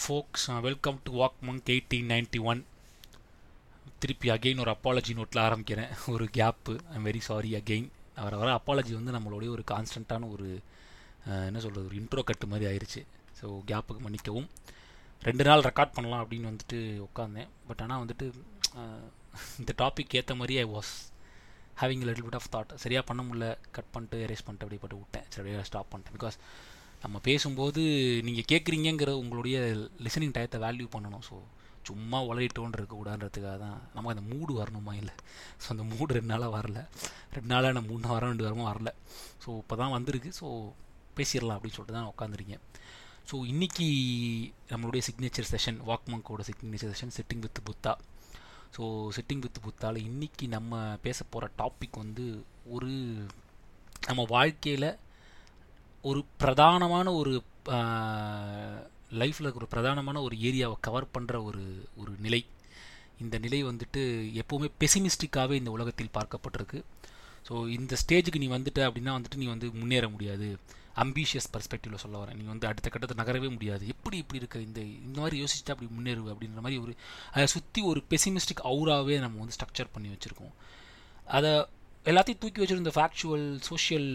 folks welcome to walk monk eighteen ninety one திருப்பி again ஒரு apology நோட்டில் ஆரம்பிக்கிறேன். ஒரு gap I'm very sorry again வர வர அப்பாலஜி வந்து நம்மளுடைய ஒரு கான்ஸ்டண்ட்டான ஒரு uh, என்ன சொல்கிறது ஒரு இன்ட்ரோ கட்டு மாதிரி ஆயிடுச்சு ஸோ கேப்புக்கு மன்னிக்கவும். ரெண்டு நாள் ரெக்கார்ட் பண்ணலாம் அப்படின்னு வந்துட்டு உட்காந்தேன் பட் ஆனால் வந்துட்டு uh, இந்த டாபிக் ஏற்ற மாதிரி I was having little bit of thought சரியாக பண்ண முடியல. கட் பண்ணிட்டு எரேஸ் பண்ணிட்டு அப்படி போட்டு விட்டேன். சரியாக ஸ்டாப் பண்ணிட்டேன். பிகாஸ் நம்ம பேசும்போது நீங்கள் கேட்குறீங்கிற உங்களுடைய லிசனிங் டயத்தை வேல்யூ பண்ணணும். ஸோ சும்மா உழையிட்டோன்னு இருக்கக்கூடாதுன்றதுக்காக தான் நமக்கு அந்த மூடு வரணுமா இல்லை? ஸோ அந்த மூடு ரெண்டு நாளாக வரல. ரெண்டு நாளாக நான் மூணு வாரம் ரெண்டு வாரமும் வரல. ஸோ இப்போ தான் வந்திருக்கு. ஸோ பேசிடலாம் அப்படின்னு சொல்லிட்டு தான் உட்காந்துருக்கேன் ஸோ இன்றைக்கி நம்மளுடைய signature session வாக்மங்கோட signature session sitting with Buddha so sitting with புத்தால இன்றைக்கி நம்ம பேச போகிற டாபிக் வந்து ஒரு நம்ம வாழ்க்கையில் ஒரு பிரதானமான ஒரு லைஃப்பில் ஒரு பிரதானமான ஒரு ஏரியாவை கவர் பண்ணுற ஒரு ஒரு நிலை. இந்த நிலை வந்துட்டு எப்போவுமே பெசிமிஸ்டிக்காகவே இந்த உலகத்தில் பார்க்கப்பட்டிருக்கு. ஸோ இந்த ஸ்டேஜுக்கு நீ வந்துட்ட அப்படின்னா வந்துட்டு நீ வந்து முன்னேற முடியாது. அம்பிஷியஸ் பர்ஸ்பெக்டிவில் சொல்ல வரேன். நீ வந்து அடுத்த கட்டத்தை நகரவே முடியாது. எப்படி இப்படி இருக்க? இந்த இந்த மாதிரி யோசிச்சுட்டு அப்படி முன்னேறுவு? அப்படின்ற மாதிரி ஒரு அதை சுற்றி ஒரு பெசிமிஸ்டிக் அவுராகவே நம்ம வந்து ஸ்ட்ரக்சர் பண்ணி வச்சுருக்கோம். அதை எல்லாத்தையும் தூக்கி வச்சுருந்த ஃபேக்சுவல் சோஷியல்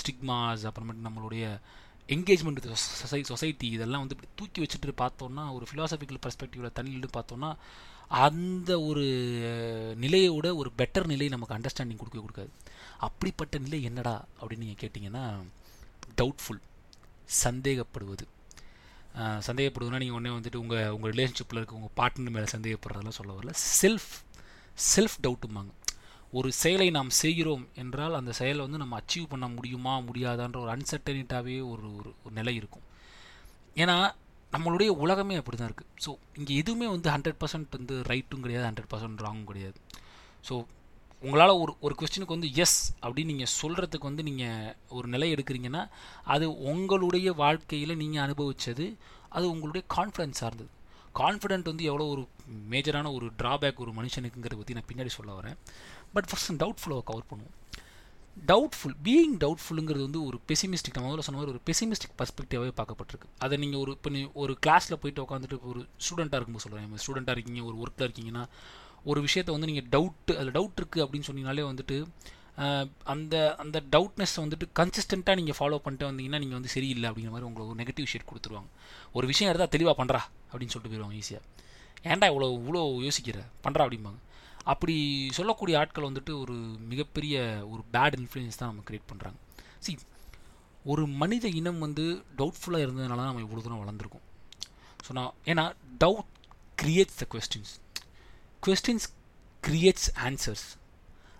ஸ்டிக்மாஸ் அப்புறமேட்டு நம்மளுடைய என்கேஜ்மெண்ட் சொசை சொசைட்டி இதெல்லாம் வந்து இப்படி தூக்கி வச்சுட்டு பார்த்தோன்னா ஒரு ஃபிலாசபிக்கல் பர்ஸ்பெக்டிவில் தள்ளிட்டு பார்த்தோன்னா அந்த ஒரு uh, நிலையோட ஒரு பெட்டர் நிலை நமக்கு அண்டர்ஸ்டாண்டிங் கொடுக்க கொடுக்காது. அப்படிப்பட்ட நிலை என்னடா அப்படின்னு நீங்கள் கேட்டிங்கன்னா டவுட்ஃபுல் சந்தேகப்படுவது. ஆஹ் சந்தேகப்படுவதுனா நீங்கள் உடனே வந்துட்டு உங்கள் உங்கள் ரிலேஷன்ஷிப்பில் இருக்க உங்கள் பார்ட்னர் மேலே சந்தேகப்படுறதெல்லாம் சொல்ல வரல. செல்ஃப் செல்ஃப் டவுட்டும்பாங்க ஒரு செயலை நாம் செய்கிறோம் என்றால் அந்த செயலை வந்து நம்ம அச்சீவ் பண்ண முடியுமா முடியாதான்ற ஒரு அன்சர்டனிட்டாகவே ஒரு ஒரு நிலை இருக்கும். ஏன்னா நம்மளுடைய உலகமே அப்படி தான் இருக்குது ஸோ இங்கே எதுவுமே வந்து ஹண்ட்ரட் பர்சன்ட் வந்து ரைட்டும் கிடையாது ஹண்ட்ரட் பர்சன்ட் ராங்கும் கிடையாது. ஸோ உங்களால் ஒரு ஒரு கொஸ்டினுக்கு வந்து எஸ் அப்படின்னு நீங்கள் சொல்கிறதுக்கு வந்து நீங்கள் ஒரு நிலை எடுக்கிறீங்கன்னா அது உங்களுடைய வாழ்க்கையில் நீங்கள் அனுபவித்தது அது உங்களுடைய கான்ஃபிடன்ஸ் சார்ந்தது. கான்ஃபிடென்ட் வந்து எவ்வளோ ஒரு மேஜரான ஒரு ட்ராபேக் ஒரு மனுஷனுக்குங்கிறத பற்றி நான் பின்னாடி சொல்ல வரேன். பட் ஃபர்ஸ்ட் டவுட்ஃபுல்லாக கவர் பண்ணுவோம். டவுட்ஃபுல் பீயிங் டவுட்ஃபுல்லுங்கிறது வந்து ஒரு பெசிமிஸ்டிக் நம்ம முதல்ல சொன்ன மாதிரி ஒரு பெசிமிஸ்டிக் பர்ஸ்பெக்டிவாகவே பார்க்கப்பட்டிருக்கு. அதை நீங்கள் ஒரு இப்போ நீ ஒரு கிளாஸில் போயிட்டு உட்காந்துட்டு ஒரு ஸ்டூடெண்ட்டாக இருக்கும்போது சொல்கிறேன் ஸ்டூடெண்ட்டாக இருக்கீங்க ஒரு ஒர்க்கில் இருக்கீங்கன்னா ஒரு விஷயத்தை வந்து நீங்கள் டவுட்டு அதில் டவுட் இருக்குது அப்படின்னு சொன்னீங்கனாலே வந்துட்டு அந்த அந்த டவுட்னஸ் வந்துட்டு கன்சிஸ்டண்ட்டாக நீங்கள் ஃபாலோ பண்ணிட்டு வந்தீங்கன்னா நீங்கள் வந்து சரியில்லை அப்படிங்கிற மாதிரி உங்களுக்கு ஒரு நெகட்டிவ் ஷேட் கொடுத்துருவாங்க. ஒரு விஷயம் எடுத்தால் தெளிவாக பண்ணுறா அப்படின்னு சொல்லிட்டு போயிடுவாங்க ஈஸியாக ஏன்டா இவ்வளோ இவ்வளோ யோசிக்கிற? பண்ணுறா அப்படிம்பாங்க. அப்படி சொல்லக்கூடிய ஆட்கள் வந்துட்டு ஒரு மிகப்பெரிய ஒரு பேட் இன்ஃப்ளூயன்ஸ் தான் நம்ம க்ரியேட் பண்ணுறாங்க சி ஒரு மனித இனம் வந்து டவுட்ஃபுல்லாக இருந்ததுனால தான் நம்ம இவ்வளோ தூரம் வளர்ந்துருக்கோம். ஸோ நான் ஏன்னா doubt creates the questions questions creates answers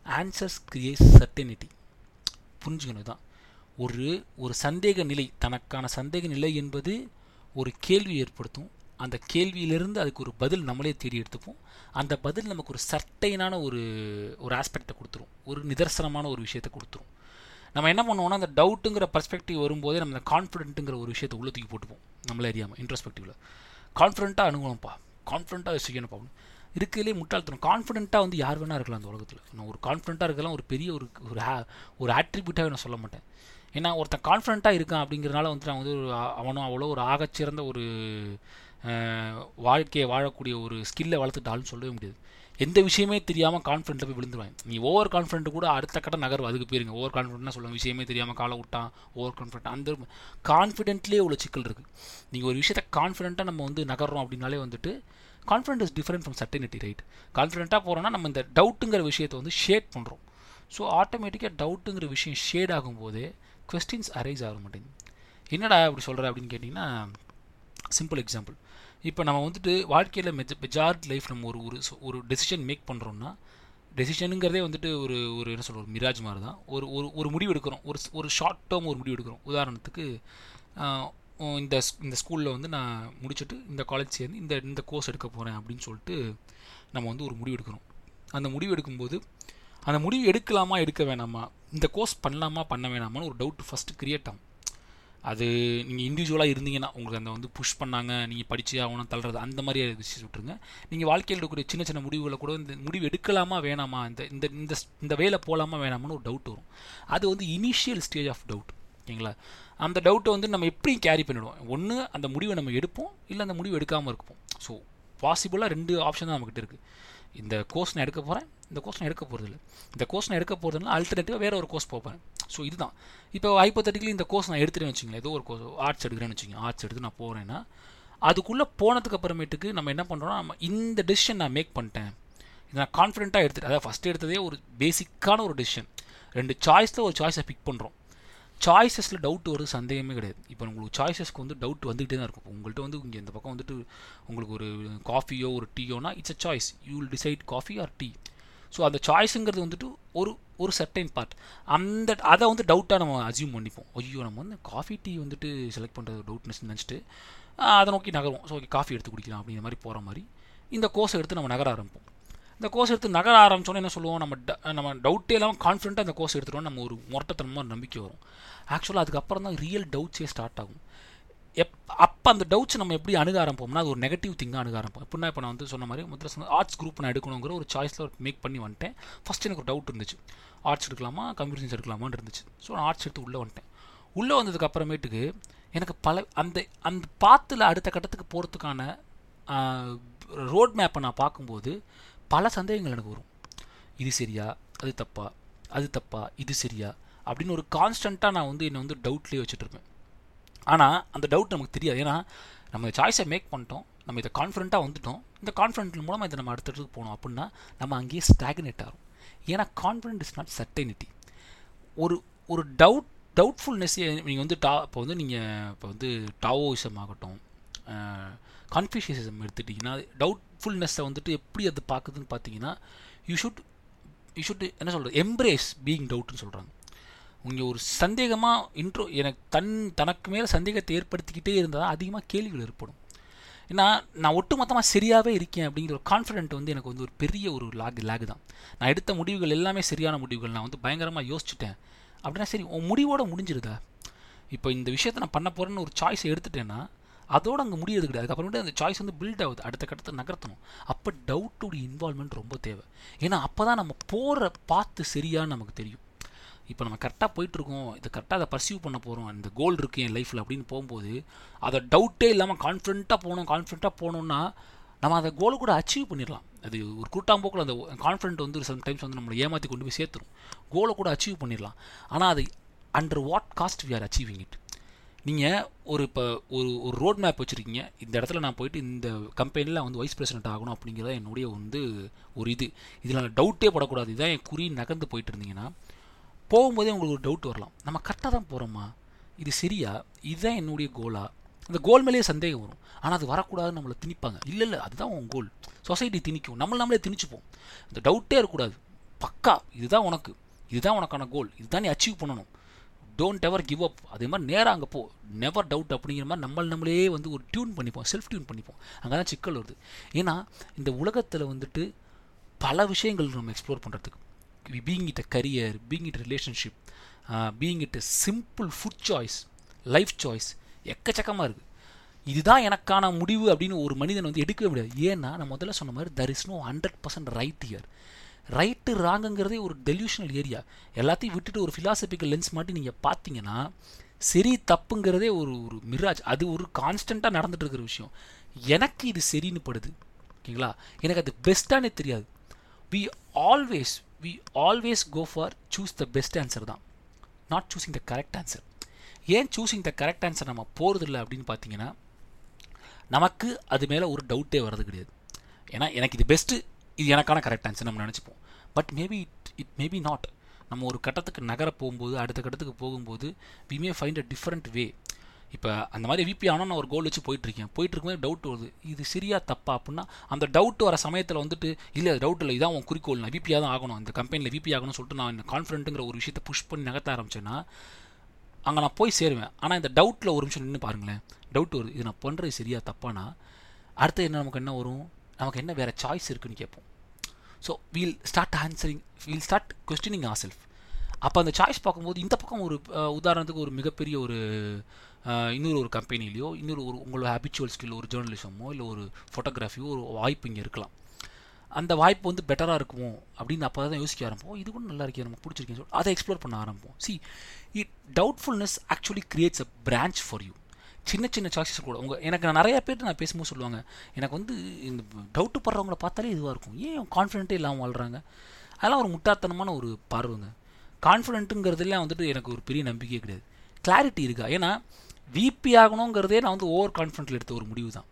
answers creates certainty புரிஞ்சுக்கணும் தான் ஒரு ஒரு சந்தேக நிலை தனக்கான சந்தேக நிலை என்பது ஒரு கேள்வி ஏற்படுத்தும். அந்த கேள்வியிலிருந்து அதுக்கு ஒரு பதில் நம்மளே தேடி எடுத்துப்போம். அந்த பதில் நமக்கு ஒரு சர்டைனான ஒரு ஒரு ஆஸ்பெக்டை கொடுத்துரும். ஒரு நிதர்சனமான ஒரு விஷயத்தை கொடுத்துரும். நம்ம என்ன பண்ணுவோம்னா அந்த டவுட்டுங்கிற பர்ஸ்பெக்டிவ் வரும்போதே நம்ம அந்த கான்ஃபிடென்ட்டுங்கிற ஒரு விஷயத்தை உள்ள தூக்கி போட்டுப்போம். நம்மளே அறியாமல் இன்ட்ரஸ்பெக்டிவில் கான்ஃபிடென்ட்டாக அணுகணும்ப்பா. கான்ஃபிடென்ட்டாக செய்யணும்ப்பா அப்படின்னு இருக்கிறதுலே முட்டாள்தனம். கான்ஃபிடென்ட்டாக வந்து யார் வேணால் இருக்கலாம் அந்த உலகத்தில். நான் ஒரு கான்ஃபிடென்ட்டாக இருக்கலாம் ஒரு பெரிய ஒரு ஒரு ஒரு ஆட்ரிபியூட்டாகவே நான் சொல்ல மாட்டேன். ஏன்னா ஒருத்தன் கான்ஃபிடென்ட்டாக இருக்கான் அப்படிங்கிறனால வந்து நான் வந்து ஒரு அவனும் அவ்வளோ ஒரு ஆகச்சிறந்த ஒரு வாழ்க்கையை வாழக்கூடிய ஒரு ஸ்கில்லை வளர்த்துட்டாலும் சொல்லவே முடியாது. எந்த விஷயமே தெரியாமல் கான்ஃபிடென்ட்டில் போய் விழுந்துருவாங்க. நீ ஓவர் கான்ஃபிடென்ட் கூட அடுத்த கட்ட நகர்வு அதுக்கு போயிருங்க ஓவர் கான்ஃபிடென்ட்னா சொல்லுவாங்க. விஷயமே தெரியாமல் காலை விட்டான் ஓவர் கான்ஃபிடென்ட் அந்த கான்ஃபிடென்ட்லேயே உள்ள சிக்கல் இருக்குது நீங்கள் ஒரு விஷயத்தை கான்ஃபிடென்ட்டாக நம்ம வந்து நகர்றோம் அப்படின்னாலே வந்துட்டு confident is different from certainty right கான்ஃபிடென்ட்டாக போகிறோன்னா நம்ம இந்த டவுட்டுங்கிற விஷயத்தை வந்து ஷேட் பண்ணுறோம் ஸோ ஆட்டோமேட்டிக்காக டவுட்டுங்கிற விஷயம் ஷேட் ஆகும்போதே கொஸ்டின்ஸ் அரைஸ் ஆக மாட்டேங்குது. என்னடா அப்படி சொல்கிற அப்படின்னு கேட்டிங்கன்னா சிம்பிள் எக்ஸாம்பிள் இப்போ நம்ம வந்துட்டு வாழ்க்கையில் மெஜ மெஜாரிட்டி லைஃப் நம்ம ஒரு ஒரு ஒரு டெசிஷன் மேக் பண்ணுறோம்னா டெசிஷனுங்கிறதே வந்துட்டு ஒரு ஒரு என்ன சொல்ற ஒரு மிராஜ் மாதிரி தான் ஒரு ஒரு ஒரு முடிவு எடுக்கிறோம். ஒரு ஒரு ஷார்ட் டேர்ம் ஒரு முடிவு எடுக்கிறோம். உதாரணத்துக்கு இந்த இந்த ஸ்கூலில் வந்து நான் முடிச்சுட்டு இந்த காலேஜ் சேர்ந்து இந்த இந்த கோர்ஸ் எடுக்க போகிறேன் அப்படின்னு சொல்லிட்டு நம்ம வந்து ஒரு முடிவு எடுக்கிறோம். அந்த முடிவு எடுக்கும்போது அந்த முடிவு எடுக்கலாமா எடுக்க வேணாமா இந்த கோர்ஸ் பண்ணலாமா பண்ண வேணாமான்னு ஒரு டவுட் ஃபஸ்ட்டு கிரியேட் ஆகும். அது நீங்கள் இண்டிவிஜுவலாக இருந்தீங்கன்னா உங்களுக்கு அந்த வந்து புஷ் பண்ணாங்க நீங்கள் படிச்சே ஆகணும் தள்ளுறது அந்த மாதிரி விஷயம் விட்டுருங்க. நீங்கள் வாழ்க்கையில் இருக்கக்கூடிய சின்ன சின்ன முடிவுகளை கூட இந்த முடிவு எடுக்கலாமா வேணாமா இந்த இந்த இந்த இந்த வேலை போகலாமா வேணாமான்னு ஒரு டவுட் வரும். அது வந்து இனிஷியல் ஸ்டேஜ் ஆஃப் டவுட் ஓகேங்களா? அந்த டவுட்டை வந்து நம்ம எப்படி கேரி பண்ணிடுவோம். ஒன்று அந்த முடிவை நம்ம எடுப்போம் இல்லை அந்த முடிவு எடுக்காமல் இருப்போம். ஸோ பாசிபிளாக ரெண்டு ஆப்ஷன் தான் நம்மக்கிட்ட இருக்குது இந்த கோர்ஸ் நான் எடுக்க போகிறேன் இந்த கோர்ஸ் நான் எடுக்க போகிறதில்ல இந்த கோர்ஸ் நான் எடுக்க போகிறதுனால அல்டர்னேட்டிவாக வேறு ஒரு கோர்ஸ் போகிறேன் ஸோ இதுதான். இப்போ ஹைப்போத்தட்டிக்கலி இந்த கோர்ஸ் நான் எடுத்துட்டேன்னு வச்சுங்களேன். ஏதோ ஒரு கோர்ஸ் ஆர்ட்ஸ் எடுக்கிறேன்னு வச்சுக்கோங்க ஆர்ட்ஸ் எடுத்து நான் போகிறேன்னா அதுக்குள்ளே போனதுக்கு அப்புறமேட்டுக்கு நம்ம என்ன பண்ணுறோம்னா நம்ம இந்த டெசிஷன் நான் மேக் பண்ணிட்டேன். இதை நான் கான்ஃபிடென்ட்டாக எடுத்துகிட்டு அதாவது ஃபஸ்ட்டு எடுத்ததே ஒரு பேசிக்கான ஒரு டெசிஷன் ரெண்டு சாய்ஸில் ஒரு சாய்ஸை பிக் பண்ணுறோம் சாய்ஸஸில் டவுட் வருது சந்தேகமே கிடையாது. இப்போ உங்களுக்கு சாய்ஸஸ்க்கு வந்து டவுட் வந்துகிட்டே தான் இருக்கும். உங்கள்கிட்ட வந்து இங்கே இந்த பக்கம் வந்துட்டு உங்களுக்கு ஒரு காஃபியோ ஒரு டீயோனா it's a choice you will decide coffee or tea so அந்த சாய்ஸுங்கிறது வந்துட்டு ஒரு ஒரு சர்டைன் பார்ட் அந்த அதை வந்து டவுட்டாக நம்ம அசியூம் பண்ணிப்போம். ஐயோ நம்ம வந்து காஃபி டீ வந்துட்டு செலக்ட் பண்ணுறது டவுட்னஸ் நினச்சிட்டு அதை நோக்கி நகருவோம். ஸோ ஓகே காஃபி எடுத்து குடிக்கலாம் அப்படிங்கிற மாதிரி போகிற மாதிரி இந்த கோர்ஸை எடுத்து நம்ம நகர ஆரம்பிப்போம். இந்த கோர்ஸ் எடுத்து நகர ஆரம்பித்தோன்னே என்ன சொல்லுவோம்? நம்ம ட- நம்ம டவுட்டே இல்லாமல் கான்ஃபிடென்ட்டாக அந்த கோர்ஸ் எடுத்துருவோம் நம்ம ஒரு முரட்டத்தனமாக நம்பிக்கை வரும். ஆக்சுவலாக அதுக்கப்புறம் தான் ரியல் டவுட்ஸே ஸ்டார்ட் ஆகும். எப் அப்போ அந்த டவுட்ஸ் நம்ம எப்படி அணுக ஆரம்பிப்போம்னா அது ஒரு நெகட்டிவ் திங்காக அணுக ஆரம்பிப்போம். எப்படின்னா இப்போ நான் வந்து சொன்ன மாதிரி முதல்ல சொன்ன ஆர்ட்ஸ் குரூப் நான் எடுக்கணுங்கிற ஒரு சாய்ஸில் மேக் பண்ணி வந்துட்டேன். ஃபஸ்ட் எனக்கு ஒரு டவுட் இருந்துச்சு. ஆர்ட்ஸ் எடுக்கலாமா? கம்ப்யூட்டர் சயின்ஸ் எடுக்கலாமான்னு இருந்துச்சு. ஸோ நான் ஆர்ட்ஸ் எடுத்து உள்ளே வந்துட்டேன். உள்ளே வந்ததுக்கு அப்புறமேட்டுக்கு எனக்கு பல அந்த அந்த பாத்தில் அடுத்த கட்டத்துக்கு போகிறதுக்கான ரோட் மேப்பை நான் பார்க்கும்போது பல சந்தேகங்கள் எனக்கு வரும். இது சரியா? அது தப்பா? அது தப்பா? இது சரியா? அப்படின்னு ஒரு கான்ஸ்டண்ட்டாக நான் வந்து என்னை வந்து டவுட்லேயே வச்சுட்ருப்பேன் ஆனால் அந்த டவுட் நமக்கு தெரியாது. ஏன்னா நம்ம சாய்ஸை மேக் பண்ணிட்டோம். நம்ம இதை கான்ஃபிடண்ட்டாக வந்துட்டோம். இந்த கான்ஃபிடென்ட் மூலமாக இதை நம்ம அடுத்தடுத்து போனோம் அப்படின்னா நம்ம அங்கேயே ஸ்டாக்னேட் ஆகும் ஏன்னா கான்ஃபிடென்ட் இஸ் நாட் சர்டைனிட்டி ஒரு ஒரு டவுட் டவுட்ஃபுல்னஸ் நீங்கள் வந்து டா இப்போ வந்து நீங்கள் இப்போ வந்து டாவோயிசம் ஆகட்டும் கன்ஃபியூஷிசம் எடுத்துட்டிங்கன்னா டவுட்ஃபுல்னஸை வந்துட்டு எப்படி அது பார்க்குதுன்னு பார்த்தீங்கன்னா யூ ஷுட் யூ ஷுட் என்ன சொல்கிறது எம்ப்ரேஸ் பீயிங் டவுட்னு சொல்கிறாங்க இங்கே ஒரு சந்தேகமாக இன்ட்ரோ எனக்கு தன் தனக்கு மேலே சந்தேகத்தை ஏற்படுத்திக்கிட்டே இருந்தால் தான் அதிகமாக கேள்விகள் ஏற்படும். ஏன்னா நான் ஒட்டுமொத்தமாக சரியாகவே இருக்கேன் அப்படிங்கிற ஒரு கான்ஃபிடென்ட் வந்து எனக்கு வந்து ஒரு பெரிய ஒரு லாக் லேக் தான். நான் எடுத்த முடிவுகள் எல்லாமே சரியான முடிவுகள். நான் வந்து பயங்கரமாக யோசிச்சுட்டேன். அப்படின்னா சரி உன் முடிவோடு முடிஞ்சிருதா? இப்போ இந்த விஷயத்தை நான் பண்ண போகிறேன்னு ஒரு சாய்ஸை எடுத்துட்டேன்னா அதோடு அங்கே முடியறது கிடையாது. அதுக்கப்புறமேட்டு அந்த சாய்ஸ் வந்து பில்ட் ஆகுது. அடுத்த கட்டத்தை நகர்த்தணும். அப்போ டவுட்டுடைய இன்வால்மெண்ட் ரொம்ப தேவை. ஏன்னா அப்போ தான் நம்ம போகிற பார்த்து சரியான்னு நமக்கு தெரியும். இப்போ நம்ம கரெக்டாக போயிட்டுருக்கோம். இது கரெக்டாக அதை பர்சீவ் பண்ண போகிறோம் இந்த கோல் இருக்குது என் லைஃப்பில் அப்படின்னு போகும்போது அதை டவுட்டே இல்லாமல் கான்ஃபிடண்ட்டாக போகணும் கான்ஃபிடண்ட்டாக போகணுன்னா நம்ம அதை கோலை கூட அச்சீவ் பண்ணிடலாம். அது ஒரு கூட்டாம்போக்கில் அந்த கான்ஃபிடென்ட் வந்து சம்டைம்ஸ் வந்து நம்மளை ஏமாற்றி கொண்டு போய் சேர்த்துரும். கோலை கூட அச்சீவ் பண்ணிடலாம். ஆனால் அது under what cost we are achieving it நீங்கள் ஒரு இப்போ ஒரு ஒரு ரோட் மேப் வச்சுருக்கீங்க. இந்த இடத்துல நான் போயிட்டு இந்த கம்பெனியில் வந்து வைஸ் பிரசிடென்ட் ஆகணும் அப்படிங்கிறத என்னுடைய வந்து ஒரு இது. இதில் நான் டவுட்டே படக்கூடாது. இதான் என் குறி நகர்ந்து போயிட்டு இருந்தீங்கன்னா போகும்போதே உங்களுக்கு ஒரு டவுட் வரலாம். நம்ம கரெக்டாக தான் போகிறோமா இது சரியா? இதுதான் என்னுடைய கோலா அந்த கோல் மேலேயே சந்தேகம் வரும். ஆனால் அது வரக்கூடாதுன்னு நம்மளை திணிப்பாங்க. இல்லை இல்லை அதுதான் உன் கோல் சொசைட்டி திணிக்கும். நம்மள நம்மளே திணிச்சுப்போம். இந்த டவுட்டே இருக்கக்கூடாது. பக்கா இதுதான் உனக்கு. இதுதான் உனக்கான கோல் இதுதான் நீ அச்சீவ் பண்ணணும். டோன்ட் எவர் கிவ் அப் அதே மாதிரி நேராக அங்கே போ. நெவர் டவுட் அப்படிங்கிற மாதிரி நம்மள நம்மளே வந்து ஒரு டியூன் பண்ணிப்போம் செல்ஃப் டியூன் பண்ணிப்போம். அங்கே தான் சிக்கல் வருது. ஏன்னா இந்த உலகத்தில் வந்துட்டு பல விஷயங்கள் நம்ம எக்ஸ்ப்ளோர் பண்ணுறதுக்கு being it a career being it relationship being it a simple food choice life choice எக்கச்சக்கமாக இருக்குது இதுதான் எனக்கான முடிவு அப்படின்னு ஒரு மனிதன் வந்து எடுக்கவே முடியாது. ஏன்னா நான் முதல்ல சொன்ன மாதிரி there is no hundred percent right here right ராங்குங்கிறதே ஒரு டெல்யூஷனல் ஏரியா எல்லாத்தையும் விட்டுட்டு ஒரு ஃபிலாசபிக்கல் லென்ஸ் மாட்டி நீங்கள் பார்த்தீங்கன்னா சரி தப்புங்கிறதே ஒரு ஒரு மிராஜ் அது ஒரு கான்ஸ்டண்ட்டாக நடந்துட்டு இருக்கிற விஷயம். எனக்கு இது சரின்னு படுது. ஓகேங்களா? எனக்கு அது பெஸ்ட்டானே தெரியாது. We always we always go for choose the best answer தான். Not choosing the correct answer ஏன் சூஸிங் த கரெக்ட் ஆன்சர் நம்ம போகிறதில்ல அப்படின்னு பார்த்தீங்கன்னா நமக்கு அது மேலே ஒரு டவுட்டே வர்றது கிடையாது. ஏன்னா எனக்கு இது பெஸ்ட்டு இது எனக்கான கரெக்ட் ஆன்சர் நம்ம நினச்சிப்போம். But maybe it it maybe not நம்ம ஒரு கட்டத்துக்கு நகர போகும்போது அடுத்த கட்டத்துக்கு போகும்போது we may find a different way இப்போ அந்த மாதிரி விபி ஆனால் நான் ஒரு கோல் வச்சு போயிட்டுருக்கேன். போயிட்டு இருக்கும்போது டவுட் வருது. இது சரியா தப்பா அப்படின்னா அந்த டவுட் வர சமயத்தில் வந்துட்டு இல்லை டவுட் இல்லை இதான் உன் குறிக்கோள். நான் விபியாக தான் ஆகணும். இந்த கம்பெனியில் விபி ஆகணும்னு சொல்லிட்டு நான் இந்த கான்ஃபிடென்ட்டுங்கிற ஒரு விஷயத்தை புஷ் பண்ணி நகர்த்த ஆரம்பிச்சேன்னா அங்கே நான் போய் சேருவேன். ஆனால் இந்த டவுட்டில் ஒரு நிமிஷம் நின்று பாருங்களேன். டவுட் வருது. இது நான் பண்ணுறது சரியா தப்பானா? அடுத்து என்ன நமக்கு என்ன வரும்? நமக்கு என்ன வேறு சாய்ஸ் இருக்குன்னு கேட்போம். So we'll start answering we'll start questioning our self அப்போ அந்த சாய்ஸ் பார்க்கும்போது இந்த பக்கம் ஒரு உதாரணத்துக்கு ஒரு மிகப்பெரிய ஒரு இன்னொரு ஒரு கம்பெனிலையோ இன்னொரு ஒரு உங்களோட ஹேபிச்சுவல் ஸ்கில் ஒரு ஜேர்னலிசமோ இல்லை ஒரு ஃபோட்டோகிராஃபியோ ஒரு வாய்ப்பு இங்கே இருக்கலாம். அந்த வாய்ப்பு வந்து பெட்டராக இருக்குமோ அப்படின்னு அப்போ தான் யோசிக்க ஆரம்பிப்போம். இது கூட நல்லா இருக்கே நமக்கு பிடிச்சிருக்கேன்னு சொல்லி அதை எக்ஸ்ப்ளோர் பண்ண ஆரம்பிப்போம். See it doubtfulness actually creates a branch for you சின்ன சின்ன சாய்ஸஸ் கூட. உங்கள் எனக்கு நான் நிறையா பேர்ட்டு நான் பேசும்போது சொல்லுவாங்க எனக்கு வந்து இந்த டவுட்டு படுறவங்கள பார்த்தாலே இதுவாக இருக்கும். ஏன் கான்ஃபிடென்ட்டே இல்லாமல் வாழ்கிறாங்க அதெல்லாம் ஒரு முட்டாத்தனமான ஒரு பார்வைங்க. கான்ஃபிடென்ட்டுங்கிறதுலாம் வந்துட்டு எனக்கு ஒரு பெரிய நம்பிக்கையே கிடையாது. கிளாரிட்டி இருக்கா? ஏன்னா விபி ஆகணுங்கிறதே நான் வந்து ஓவர் கான்ஃபிடென்ட்டில் எடுத்த ஒரு முடிவு தான்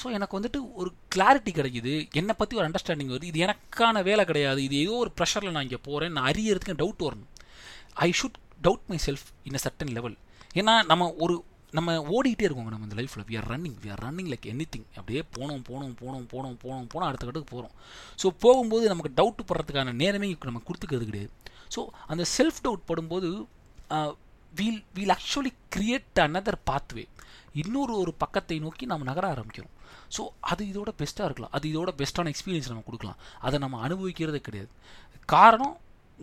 ஸோ எனக்கு வந்துட்டு ஒரு கிளாரிட்டி கிடைக்குது. என்னை பற்றி ஒரு அண்டர்ஸ்டாண்டிங் வருது. இது எனக்கான வேலை கிடையாது. இது ஏதோ ஒரு ப்ரெஷரில் நான் இங்கே போகிறேன் நான் அறியறதுக்கு டவுட் வரணும். I should doubt myself in a certain level ஏன்னா நம்ம ஒரு நம்ம ஓடிக்கிட்டே இருக்கோங்க நம்ம இந்த லைஃப்பில் we are running we are running like anything அப்படியே போனோம் போனோம் போனோம் போனோம் போனோம் போனோம் அடுத்த கட்டுக்கு போகிறோம் ஸோ போகும்போது நமக்கு டவுட் படுறதுக்கான நேரமே நம்ம கொடுத்துக்கிறது கிடையாது. ஸோ அந்த செல்ஃப் டவுட் படும்போது we'll we'll actually create another pathway இன்னொரு ஒரு பக்கத்தை நோக்கி நம்ம நகர ஆரம்பிக்கிறோம். ஸோ அது இதோட பெஸ்ட்டாக இருக்கலாம். அது இதோட பெஸ்ட்டான எக்ஸ்பீரியன்ஸ் நம்ம கொடுக்கலாம். அதை நம்ம அனுபவிக்கிறதே கிடையாது. காரணம்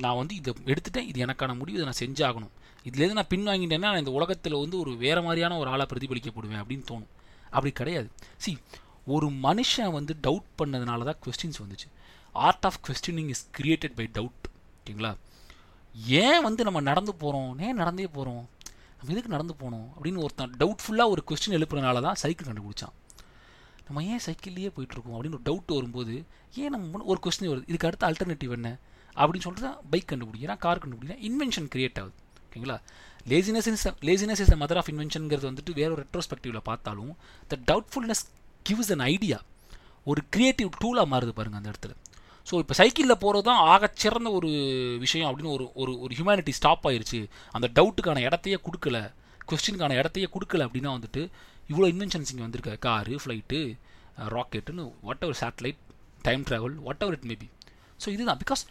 நான் வந்து இதை எடுத்துட்டேன். இது எனக்கான முடிவு. இதை நான் செஞ்சாகணும். இதுலேருந்து நான் பின் வாங்கிட்டேன்னா நான் இந்த உலகத்தில் வந்து ஒரு வேறு மாதிரியான ஒரு ஆளாக பிரதிபலிக்கப்படுவேன் அப்படின்னு தோணும். அப்படி கிடையாது. சி ஒரு மனுஷன் வந்து டவுட் பண்ணதுனால தான் கொஸ்டின்ஸ் வந்துச்சு. Art of questioning is created by doubt ஓகேங்களா? ஏன் வந்து நம்ம நடந்து போகிறோம் ஏன் நடந்தே போகிறோம் நம்ம எதுக்கு நடந்து போகணும் அப்படின்னு ஒருத்தன் டவுட்ஃபுல்லாக ஒரு கொஸ்டின் எழுப்புறதுனால தான் சைக்கிள் கண்டுபிடிச்சான். நம்ம ஏன் சைக்கிள்லேயே போயிட்டுருக்கோம் அப்படின்னு ஒரு டவுட் வரும்போது ஏன் நம்ம ஒரு கொஸ்டின் வருது? இதுக்கு அடுத்த அல்டர்னேட்டிவ் என்ன? அப்படின்னு சொல்லிட்டு தான் பைக் கண்டுபிடிக்கிறேன் கார் கண்டுபிடிக்கிறேன் இன்வென்ஷன் கிரியேட் ஆகுது. ஓகேங்களா? Laziness is laziness is the mother of இன்வென்ஷன்ங்கிறது வந்துட்டு வேற ஒரு ரெட்ரோஸ்பெக்டிவில் பார்த்தாலும் the doubtfulness gives an idea ஒரு க்ரியேட்டிவ் டூலாக மாறுது பாருங்க அந்த இடத்துல. ஸோ இப்போ சைக்கிளில் போகிறது தான் ஆகச்சிறந்த ஒரு விஷயம் அப்படின்னு ஒரு ஒரு ஒரு ஹியூமனிட்டி ஸ்டாப் ஆயிருச்சு. அந்த டவுட்டுக்கான இடத்தையே கொடுக்கல கொஸ்டினுக்கான இடத்தையே கொடுக்கல அப்படின்னா வந்துட்டு இவ்வளோ இன்வென்ஷன்ஸ் இங்கே வந்திருக்கு. Car flight ராக்கெட்டுன்னு whatever satellite time travel whatever it maybe so இதுதான். Because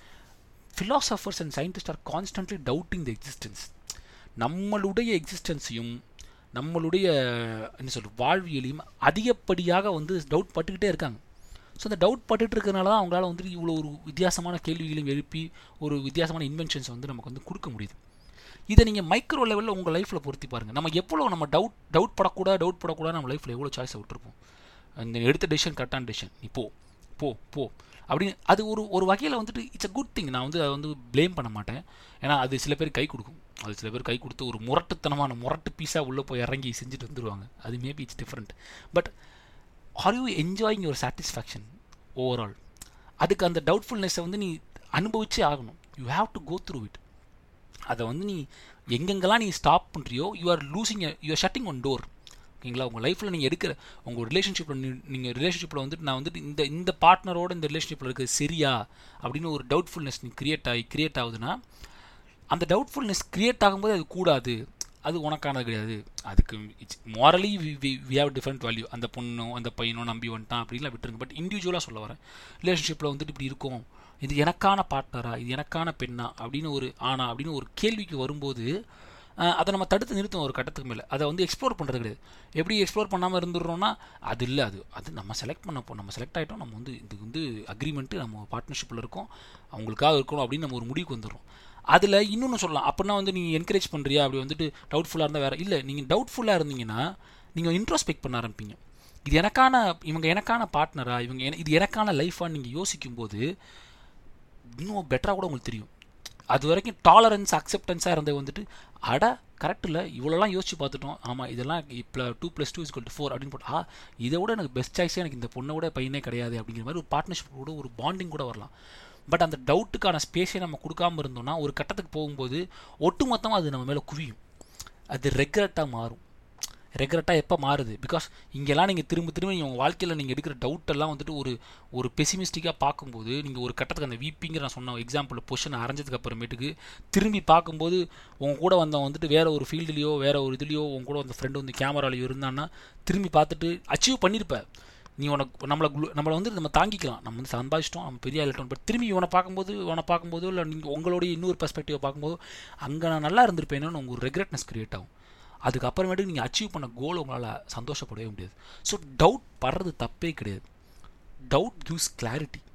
philosophers and scientists are constantly doubting the existence நம்மளுடைய எக்ஸிஸ்டன்ஸையும் நம்மளுடைய என்ன சொல்ற வாழ்வியலையும் அதிகப்படியாக வந்து டவுட் பட்டுக்கிட்டே இருக்காங்க. ஸோ அந்த டவுட் பட்டுட்டு இருக்கறனால தான் அவங்களால வந்துட்டு இவ்வளோ ஒரு வித்தியாசமான கேள்விகளையும் எழுப்பி ஒரு வித்தியாசமான இன்வென்ஷன்ஸ் வந்து நமக்கு வந்து கொடுக்க முடியுது. இதை நீங்கள் மைக்ரோ லெவலில் உங்கள் லைஃப்பில் பொருத்தி பாருங்கள் நம்ம எவ்வளோ நம்ம டவுட் டவுட் படக்கூடாது டவுட் படக்கூடாது நம்ம லைஃப்பில் எவ்வளோ சாய்ஸை விட்டுருப்போம். இந்த எடுத்த டெசிஷன் கரெக்டான டெசிஷன் நீ போ போ போ. அப்படின்னு அது ஒரு ஒரு வகையில் வந்துட்டு இட்ஸ் அ குட் திங் நான் வந்து அதை வந்து ப்ளேம் பண்ண மாட்டேன். ஏன்னா அது சில பேர் கை கொடுக்கும். அது சில பேர் கை கொடுத்து ஒரு முரட்டுத்தனமான முரட்டு பீஸாக உள்ளே போய் இறங்கி செஞ்சுட்டு வந்துடுவாங்க அது maybe it's different but are you enjoying your satisfaction overall அதுக்கு அந்த டவுட்ஃபுல்னஸை வந்து நீ அனுபவிச்சே ஆகணும். You have to go through it அதை வந்து நீ எங்கெங்கெல்லாம் நீ stop பண்ணுறியோ you are losing you are shutting one door ஓகேங்களா? உங்கள் லைஃப்பில் நீங்கள் எடுக்கிற உங்கள் ரிலேஷன்ஷிப்பில் நீங்கள் ரிலேஷன்ஷிப்பில் வந்துட்டு நான் வந்துட்டு இந்த இந்த பார்ட்னரோட இந்த ரிலேஷன்ஷிப்பில் இருக்குது சரியா அப்படின்னு ஒரு டவுட்ஃபுல்னஸ் நீ கிரியேட் ஆகி கிரியேட் ஆகுதுன்னா அந்த டவுட்ஃபுல்னஸ் கிரியேட் ஆகும்போது அது கூடாது. அது உனக்கானது கிடையாது. அதுக்கு it's morally we we have different value அந்த பொண்ணோ அந்த பையனோ நம்பி வந்துட்டான் அப்படின்லாம் விட்டுருங்க. பட் இண்டிவிஜுவலாக சொல்ல வரேன். ரிலேஷன்ஷிப்பில் வந்துட்டு இப்படி இருக்கும். இது எனக்கான பார்ட்னரா இது எனக்கான பெண்ணா? அப்படின்னு ஒரு ஆனா அப்படின்னு ஒரு கேள்விக்கு வரும்போது அதை நம்ம தடுத்து நிறுத்தும் ஒரு கட்டத்துக்கு மேலே. அதை வந்து எக்ஸ்ப்ளோர் பண்ணுறது கிடையாது. எப்படி எக்ஸ்ப்ளோர் பண்ணாமல் இருந்துடுறோம்னா அது இல்லை அது அது நம்ம செலக்ட் பண்ணப்போ நம்ம செலக்ட் ஆகிட்டோம் நம்ம வந்து இது வந்து அக்ரிமெண்ட்டு நம்ம பார்ட்னர்ஷிப்பில் இருக்கோம் அவங்களுக்காக இருக்கணும் அப்படின்னு நம்ம ஒரு முடிவுக்கு வந்துடுறோம். அதில் இன்னொன்று சொல்லலாம். அப்படின்னா வந்து நீங்கள் என்கரேஜ் பண்ணுறியா அப்படி வந்துட்டு டவுட்ஃபுல்லாக இருந்தால் வேறு இல்லை நீங்கள் டவுட்ஃபுல்லாக இருந்தீங்கன்னா நீங்கள் இன்ட்ரோஸ்பெக்ட் பண்ண ஆரம்பிப்பீங்க. இது எனக்கான இவங்க எனக்கான பார்ட்னரா இவங்க என- இது எனக்கான லைஃபாக நீங்கள் யோசிக்கும்போது இன்னும் பெட்டராக கூட உங்களுக்கு தெரியும். அது வரைக்கும் டாலரன்ஸ் அக்செப்டன்ஸாக இருந்தது வந்துட்டு அட கரெக்ட் இல்லை இவ்வளோலாம் யோசிச்சு பார்த்துட்டோம். ஆமாம் இதெல்லாம் இப்போ two plus two is to four அப்படின்னு போட்டு ஆ இதை விட எனக்கு பெஸ்ட் சாய்ஸே எனக்கு இந்த பொண்ணை விட பையனே கிடையாது அப்படிங்கிற மாதிரி ஒரு பார்ட்னர்ஷிப் கூட ஒரு பாண்டிங் கூட வரலாம். பட் அந்த டவுட்டுக்கான ஸ்பேஸை நம்ம கொடுக்காம இருந்தோம்னா ஒரு கட்டத்துக்கு போகும்போது ஒட்டுமொத்தமாக அது நம்ம மேலே குவியும். அது ரெக்ரெட்டாக மாறும். ரெக்ரெட்டாக எப்போ மாறுது? பிகாஸ் இங்கெல்லாம் நீங்கள் திரும்ப திரும்ப நீங்கள் உங்கள் வாழ்க்கையில் நீங்கள் எடுக்கிற டவுட்டெல்லாம் வந்துட்டு ஒரு ஒரு பெசிமிஸ்டிக்காக பார்க்கும்போது நீங்கள் ஒரு கட்டத்துக்கு அந்த விபிங்கிற நான் சொன்ன எக்ஸாம்பிள் பொஷனை அரைஞ்சதுக்கு அப்புறமேட்டுக்கு திரும்பி பார்க்கும்போது உங்கள் கூட வந்தவன் வந்துட்டு வேறு ஒரு ஃபீல்டுலேயோ வேறு ஒரு இதுலையோ உங்க கூட வந்த ஃப்ரெண்டு வந்து கேமராலையோ இருந்தான்னா திரும்பி பார்த்துட்டு அச்சீவ் பண்ணியிருப்ப நீ உனக்கு நம்மளை நம்மளை வந்து நம்ம தாங்கிக்கலாம். நம்ம வந்து சம்பாதிச்சிட்டோம் நம்ம பெரிய ஆகிட்டோம் பட் திரும்பி இவனை பார்க்கும்போது இவனை பார்க்கும்போது இல்லை நீங்கள் உங்களுடைய இன்னொரு பெர்ஸ்பெக்டிவை பார்க்கும்போது அங்கே நான் நல்லா இருந்திருப்பேன்னு உங்களுக்கு ஒரு ரெக்ரெட்னஸ் க்ரியேட் ஆகும். அதுக்கப்புறமேட்டுக்கு நீங்கள் அச்சீவ் பண்ண கோல் உங்களால் சந்தோஷப்படவே முடியாது. ஸோ டவுட் படுறது தப்பே கிடையாது. டவுட் கிவ்ஸ் கிளாரிட்டி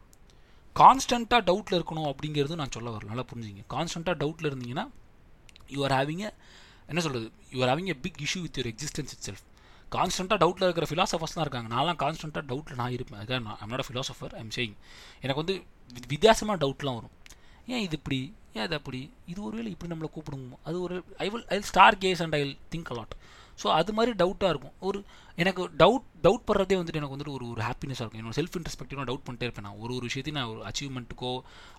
கான்ஸ்டண்ட்டாக டவுட்டில் இருக்கணும் அப்படிங்கிறது நான் சொல்ல வரல. நல்லா புரிஞ்சுங்க. கான்ஸ்டண்ட்டாக டவுட்டில் இருந்தீங்கன்னா யூ ஆர் ஹேவிங் என்ன சொல்கிறது you are having a big issue with your existence itself கான்ஸ்டண்ட்டாக டவுட்டில் இருக்கிற ஃபிலாசபர்ஸ் தான் இருக்காங்க. நான்லாம் கான்ஸ்டண்ட்டாக டவுட்டில் நான் இருப்பேன். அதான் நான் I'm not philosopher I'm saying எனக்கு வந்து வி- டவுட்லாம் வரும். ஏன் இது இப்படி? ஏன் அது அப்படி? இது ஒருவேளை இப்படி நம்மளை கூப்பிடுமோ? அது ஒரு I will I star case and I think a lot so அது மாதிரி டவுட்டாக இருக்கும். ஒரு எனக்கு டவுட் டவுட் படுறதே வந்துட்டு எனக்கு வந்துட்டு ஒரு ஒரு ஹாப்பினஸாக இருக்கும். என்னோட செல்ஃப் இன்ட்ரெஸ்பெக்டிவ் டவுட் பண்ணிட்டே இருப்பேன் நான். ஒரு ஒரு விஷயத்தையும் நான் ஒரு அச்சீவ்மெண்ட்டுக்கோ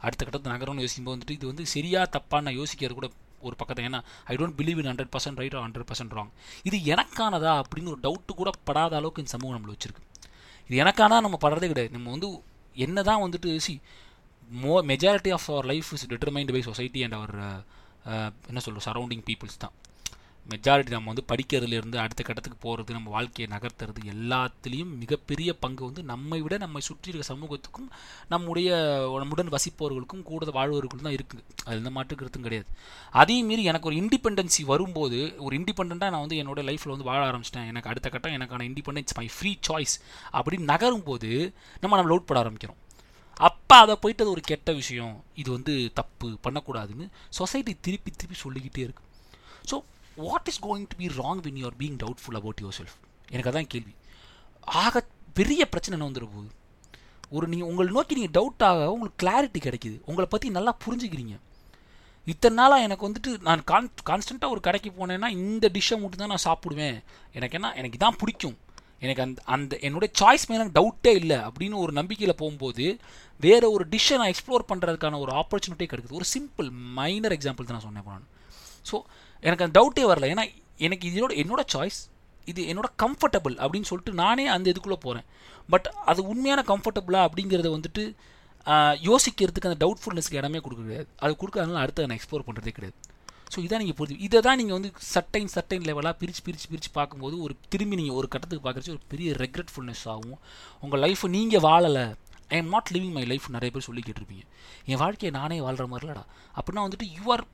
அடுத்த கட்டத்தை நகரம்னு யோசிக்கும்போது வந்துட்டு இது வந்து சரியா தப்பாக நான் யோசிக்கிறது கூட ஒரு பக்கத்தை ஏன்னா I don't believe in hundred percent right hundred percent wrong இது எனக்கானதா அப்படின்னு ஒரு டவுட்டு கூட படாத அளவுக்கு இந்த சமூகம் நம்மளை வச்சிருக்கு. இது எனக்கானா நம்ம படுறதே கிடையாது. நம்ம வந்து என்ன தான் வந்துட்டு சி மோ majority of our life is determined by society and our என்ன சொல்கிறோம் சரௌண்டிங் பீப்புள்ஸ் தான். மெஜாரிட்டி நம்ம வந்து படிக்கிறதுலேருந்து அடுத்த கட்டத்துக்கு போகிறது நம்ம வாழ்க்கையை நகர்த்துறது எல்லாத்துலேயும் மிகப்பெரிய பங்கு வந்து நம்மை விட நம்மை சுற்றி இருக்க சமூகத்துக்கும் நம்முடைய நம்முடன் வசிப்பவர்களுக்கும் கூட வாழ்வர்களுக்கும் தான் இருக்குது. அது எந்த மாற்றுக்கிறதும் கிடையாது. அதையும் மீறி எனக்கு ஒரு இண்டிபெண்டன்சி வரும்போது ஒரு இண்டிபெண்ட்டாக நான் வந்து என்னோடய லைஃப்பில் வந்து வாழ ஆரம்பிச்சிட்டேன். எனக்கு அடுத்த கட்டம் எனக்கான இண்டிபெண்டன்ஸ் மை ஃப்ரீ சாய்ஸ் அப்படின்னு நகரும் போது நம்ம நம்மளை உட்பட பட ஆரம்பிக்கிறோம். அப்போ அதை போயிட்டு அது ஒரு கெட்ட விஷயம். இது வந்து தப்பு பண்ணக்கூடாதுன்னு சொசைட்டி திருப்பி திருப்பி சொல்லிக்கிட்டே இருக்கு. So what is going to be wrong when you being doubtful about yourself எனக்கு அதான் கேள்வி. ஆக பெரிய பிரச்சனை என்ன வந்துட போகுது? ஒரு நீங்கள் உங்களை நோக்கி நீங்கள் டவுட் ஆக உங்களுக்கு கிளாரிட்டி கிடைக்குது. உங்களை பற்றி நல்லா புரிஞ்சுக்கிறீங்க. இத்தனை நாளாக எனக்கு வந்துட்டு நான் கான் கான்ஸ்டண்ட்டாக ஒரு கடைக்கு போனேன்னா இந்த டிஷ்ஷை மட்டும் தான் நான் சாப்பிடுவேன். எனக்கு என்ன எனக்கு இதான் பிடிக்கும். எனக்கு அந்த அந்த என்னுடைய சாய்ஸ் மேலே டவுட்டே இல்லை அப்படின்னு ஒரு நம்பிக்கையில் போகும்போது வேறு ஒரு டிஷ்ஷை நான் எக்ஸ்ப்ளோர் பண்ணுறதுக்கான ஒரு ஆப்பர்ச்சுனிட்டி கிடைக்குது. ஒரு சிம்பிள் மைனர் எக்ஸாம்பிள் தான் நான் சொன்னேன் இப்போ நான். ஸோ எனக்கு அந்த டவுட்டே வரல. ஏன்னா எனக்கு இதோட என்னோட சாய்ஸ் இது என்னோட கம்ஃபர்டபுள் அப்படின்னு சொல்லிட்டு நானே அந்த இதுக்குள்ளே போகிறேன் பட் அது உண்மையான கம்ஃபர்டபுளா அப்படிங்கிறத வந்துட்டு யோசிக்கிறதுக்கு அந்த டவுட்ஃபுல்னஸ்க்கு இடமே கொடுக்க கிடையாது. அது கொடுக்காதனால அடுத்து நான் எக்ஸ்ப்ளோர் பண்ணுறதே கிடையாது. ஸோ இதான் நீங்கள் புரிஞ்சு இதை தான் நீங்கள் வந்து சட்டைன் சட்டைன் லெவலாக பிரித்து பிரித்து பிரித்து பார்க்கும்போது ஒரு திரும்பி நீங்கள் ஒரு கட்டத்துக்கு பார்க்குறச்சு ஒரு பெரிய ரெக்ரெட்ஃபுல்னஸ் ஆகும். உங்கள் லைஃப்பை நீங்கள் வாழலை. I am not living my life நிறைய பேர் சொல்லிக்கிட்டு இருப்பீங்க என் வாழ்க்கையை நானே வாழ்கிற மாதிரிலடா. அப்படின்னா வந்துட்டு you're